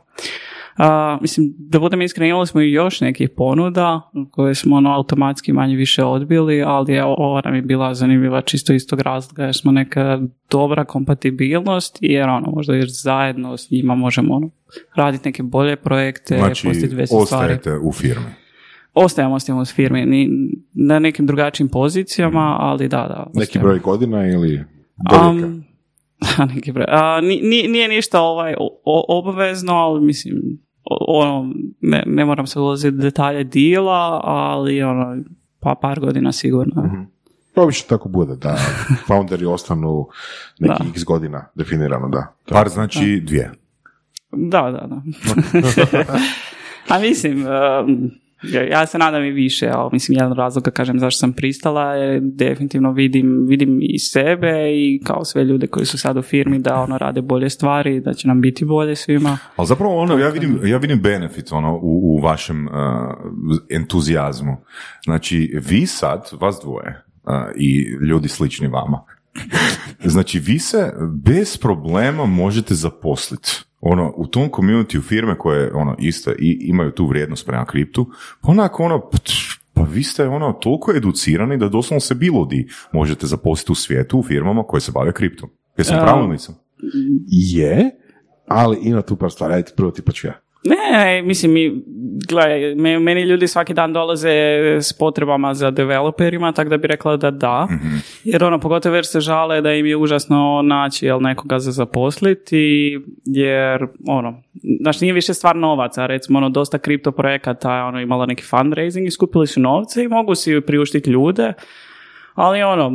A, mislim, da budem iskren, imali smo i još nekih ponuda koje smo ono automatski manje više odbili, ali evo, ova nam je bila zanimljiva čisto iz tog razloga jer smo neka dobra kompatibilnost jer ono, možda jer zajedno s njima možemo ono, raditi neke bolje projekte, Znači, postići veće stvari. ostajete u firmi. Ostajemo s tim u firmi, ni, na nekim drugačijim pozicijama, ali da, da. Neki ostajemo. broj godina ili? Um, neki broj. A, ni- ni- nije ništa ovaj o- obavezno, ali mislim, ono, ne, ne moram se ulaziti u detalje dijela, ali ono, pa par godina sigurno. Mhm. Pa obično tako bude, da founderi ostanu nekih Da. x godina, definirano, da. Par znači dvije. Da, da, da. A mislim, um, ja- ja se nadam i više, ali mislim, jedan od razloga, kažem, zašto sam pristala je definitivno vidim, vidim i sebe i kao sve ljude koji su sad u firmi da ono rade bolje stvari, da će nam biti bolje svima. Ali zapravo ono, ja vidim, ja vidim benefit ono, u, u vašem uh, entuzijazmu. Znači, vi sad, vas dvoje, i ljudi slični vama. Znači, vi se bez problema možete zaposliti. Ono, u tom community firme koje ono, isto i, imaju tu vrijednost prema kriptu, onako ono, pa vi ste ono toliko educirani da doslovno se bilo di možete zaposliti u svijetu u firmama koje se bave kriptom. Jesam um, pravo nisam? Je, ali ima tu par stvari. Ajde, prvo ti pa ću ja. Ne, mislim, mi, gledaj, meni ljudi svaki dan dolaze s potrebama za developerima, tako da bi rekla da da. Mhm. Jer ono, pogotovo jer se žale da im je užasno naći jel, nekoga za zaposliti, jer ono, znači nije više stvar novaca, recimo ono, dosta kripto projekata ono, imalo neki fundraising i skupili su novce i mogu si priuštiti ljude, ali ono,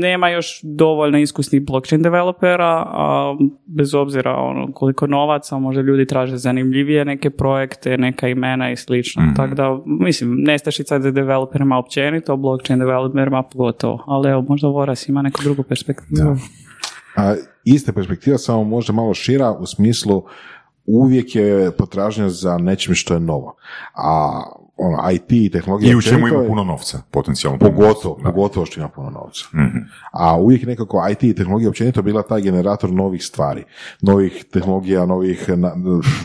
nema još dovoljno iskusnih blockchain developera, a bez obzira ono, koliko novaca, možda ljudi traže zanimljivije neke projekte, neka imena i slično. mm Tako da, mislim, nestašica za developerima općenito, blockchain developerima pogotovo, ali evo, možda Voras ima neku drugu perspektivu. A, ista perspektiva, samo možda malo šira u smislu uvijek je potražnja za nečim što je novo. A ono, IT i tehnologija... I u čemu ima puno novca, potencijalno. Pogotovo, pogotovo što ima puno novca. mm A uvijek nekako IT i tehnologija općenito bila taj generator novih stvari, novih tehnologija, novih na,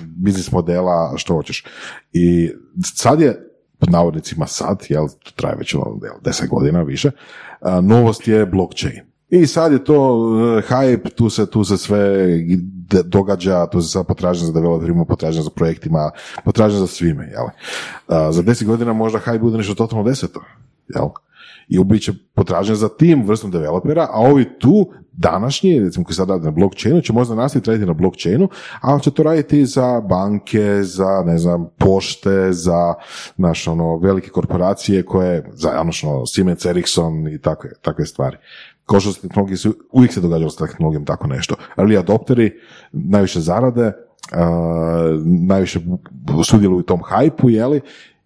biznis modela, što hoćeš. I sad je, pod navodnicima sad, jel, to traje već ono, deset godina više, novost je blockchain. I sad je to uh, hype, tu se, tu se sve događa, tu se sad potražnja za developerima, potražnja za projektima, potražnja za svime, jel? za deset godina možda hype bude nešto totalno deseto, jel? I ubit će potražnja za tim vrstom developera, a ovi tu današnji, recimo koji sad rade na blockchainu, će možda nastaviti raditi na blockchainu, ali će to raditi za banke, za, ne znam, pošte, za, naš, ono, velike korporacije koje, za, ono, Siemens, Ericsson i takve, takve stvari kao što se tehnologije, uvijek se događalo s tehnologijom tako nešto. Early adopteri najviše zarade, uh, najviše sudjeluju u tom hajpu, jeli,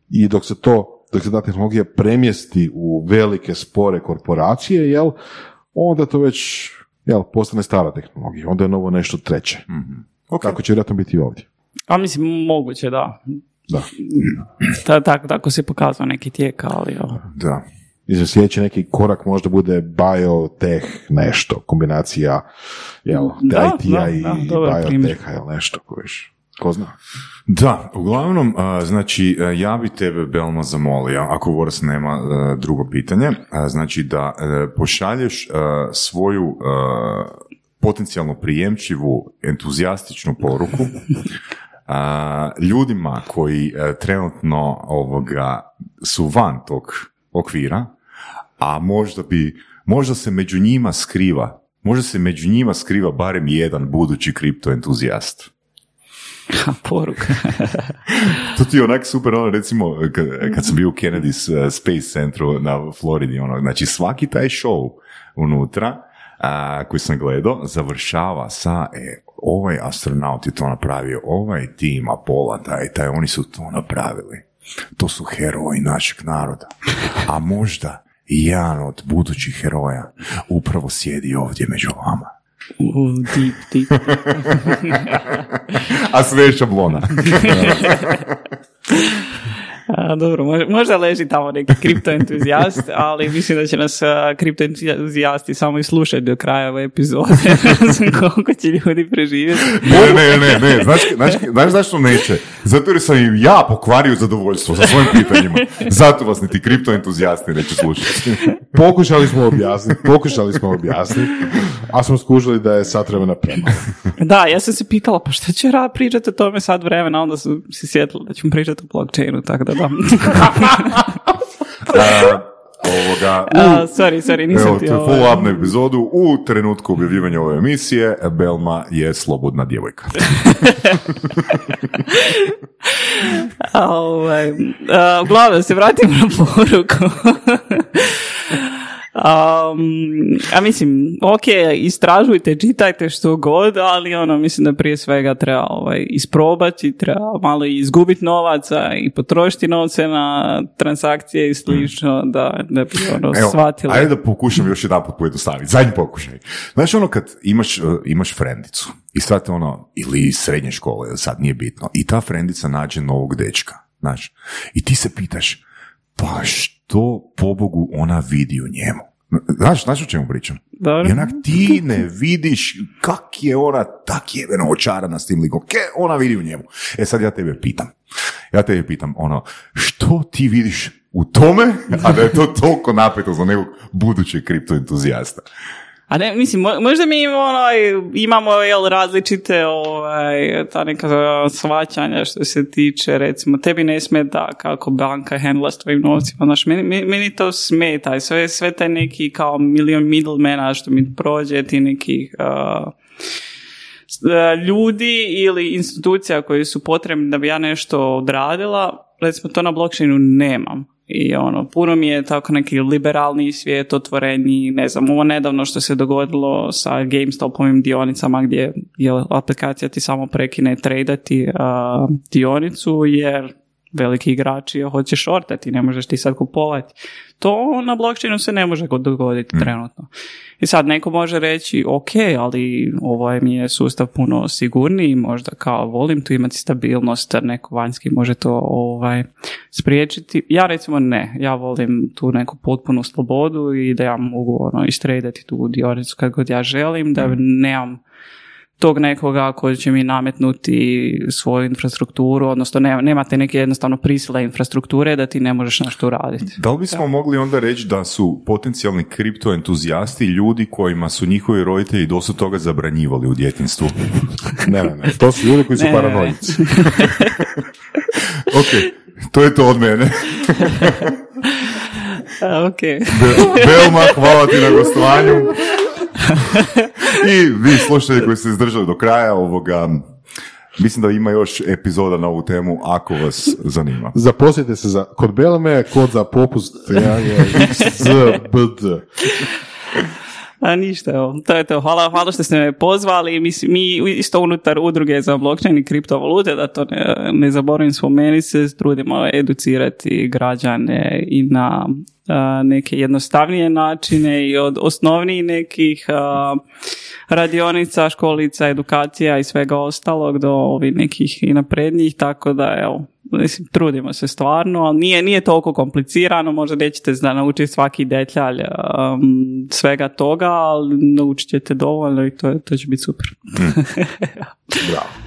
i dok se to, dok se ta tehnologija premjesti u velike spore korporacije, jel, onda to već jel, postane stara tehnologija, onda je novo nešto treće. Mm-hmm. Okay. Tako će vjerojatno biti i ovdje. A mislim, moguće, da. Da. Ta, tako, tako se pokazao neki tijek, ali... Da za sljedeći neki korak možda bude biotech nešto, kombinacija jel, da, IT-a i bioteha ili nešto kojiš. Ko zna? Da, uglavnom, znači, ja bi tebe, Belma, zamolio, ako Voras nema drugo pitanje, znači da e, pošalješ svoju potencijalno prijemčivu, entuzijastičnu poruku ljudima koji e, trenutno ovoga su van tog okvira, a možda bi, možda se među njima skriva, možda se među njima skriva barem jedan budući kriptoentuzijast. Poruka. to ti je onak super, ono, recimo, kad, kad sam bio u Kennedy uh, Space Centru na Floridi, ono, znači svaki taj show unutra, a, koji sam gledao, završava sa, e, ovaj astronaut je to napravio, ovaj tim Apola, taj, taj, oni su to napravili. To su heroji našeg naroda. A možda jedan od budućih heroja upravo sjedi ovdje među vama. U, deep, deep. A sve šablona. A, dobro, možda leži tamo neki kriptoentuzijast, ali mislim da će nas kriptoentuzijasti samo i slušati do kraja ove epizode. ne znam koliko će ljudi preživjeti. Ne, ne, ne, ne. Znaš, znaš, znaš zašto neće? Zato jer sam im ja pokvario zadovoljstvo sa svojim pitanjima. Zato vas niti kriptoentuzijasti neće slušati. pokušali smo objasniti, pokušali smo objasniti, a smo skužili da je sat vremena prema. Da, ja sam se pitala, pa šta će rad pričati o tome sad vremena, onda sam se sjetila da ćemo pričati o blockchainu, tako da da. ovoga, u, sorry, sorry, nisam evo, ti ovo... follow up na epizodu, u trenutku objavljivanja ove emisije, Belma je slobodna djevojka. ovaj, uglavnom, se vratimo na poruku. Um, a mislim, ok, istražujte, čitajte što god, ali ono, mislim da prije svega treba ovaj, isprobati, treba malo izgubiti novaca i potrošiti novce na transakcije i slično, da, da bi ono Evo, shvatili. Ajde da pokušam još jedan put pojednostaviti, zadnji pokušaj. Znaš ono kad imaš, uh, imaš frendicu i sad ono, ili iz srednje škole, sad nije bitno, i ta frendica nađe novog dečka, znaš, i ti se pitaš, pa što pobogu ona vidi u njemu? Znaš, znaš o čemu pričam? Dobro. I onak ti ne vidiš kak je ona tak jebeno očarana s tim likom. Ke ona vidi u njemu. E sad ja tebe pitam. Ja tebe pitam, ono, što ti vidiš u tome, a da je to toliko napeto za nekog budućeg kriptoentuzijasta? A ne, mislim, mo- možda mi onaj, imamo jel, različite ovaj, ta neka svaćanja što se tiče, recimo, tebi ne smeta kako banka hendla s tvojim novcima, znaš, meni, meni, to smeta sve, sve taj neki kao milion middlemana što mi prođe, ti neki uh, ljudi ili institucija koji su potrebni da bi ja nešto odradila, recimo to na blockchainu nemam. I ono, puno mi je tako neki liberalni svijet, otvoreniji, ne znam, ovo nedavno što se dogodilo sa GameStopovim dionicama gdje je aplikacija ti samo prekine tradati a, dionicu jer veliki igrači hoće shortati, ne možeš ti sad kupovati. To na blockchainu se ne može dogoditi trenutno. I sad neko može reći, ok, ali ovaj mi je sustav puno sigurniji, možda kao volim tu imati stabilnost, neko vanjski može to ovaj, spriječiti. Ja recimo ne, ja volim tu neku potpunu slobodu i da ja mogu ono, istredati tu dionicu kad god ja želim, da nemam tog nekoga koji će mi nametnuti svoju infrastrukturu, odnosno ne, nemate neke jednostavno prisile infrastrukture da ti ne možeš nešto uraditi. Da li bismo mogli onda reći da su potencijalni kriptoentuzijasti ljudi kojima su njihovi roditelji dosta toga zabranjivali u djetinstvu? Ne, ne, ne. To su ljudi koji su Ne, paranoici. ok, to je to od mene. Ok. Be- Belma, hvala ti na gostovanju. I vi slušatelji koji ste izdržali do kraja ovoga, mislim da ima još epizoda na ovu temu ako vas zanima. Zaposlite se za, kod Belme, kod za popust ja, XZBD. A ništa, evo, to je to. Hvala, hvala što ste me pozvali. Mislim, mi isto unutar udruge za blockchain i kriptovalute, da to ne, ne zaboravim spomenuti se, trudimo educirati građane i na a, neke jednostavnije načine i od osnovnijih nekih a, radionica, školica, edukacija i svega ostalog do ovih nekih i naprednijih, tako da evo, mislim, trudimo se stvarno, ali nije, nije toliko komplicirano, možda nećete zna naučiti svaki detalj um, svega toga, ali naučit ćete dovoljno i to, to će biti super. Bravo.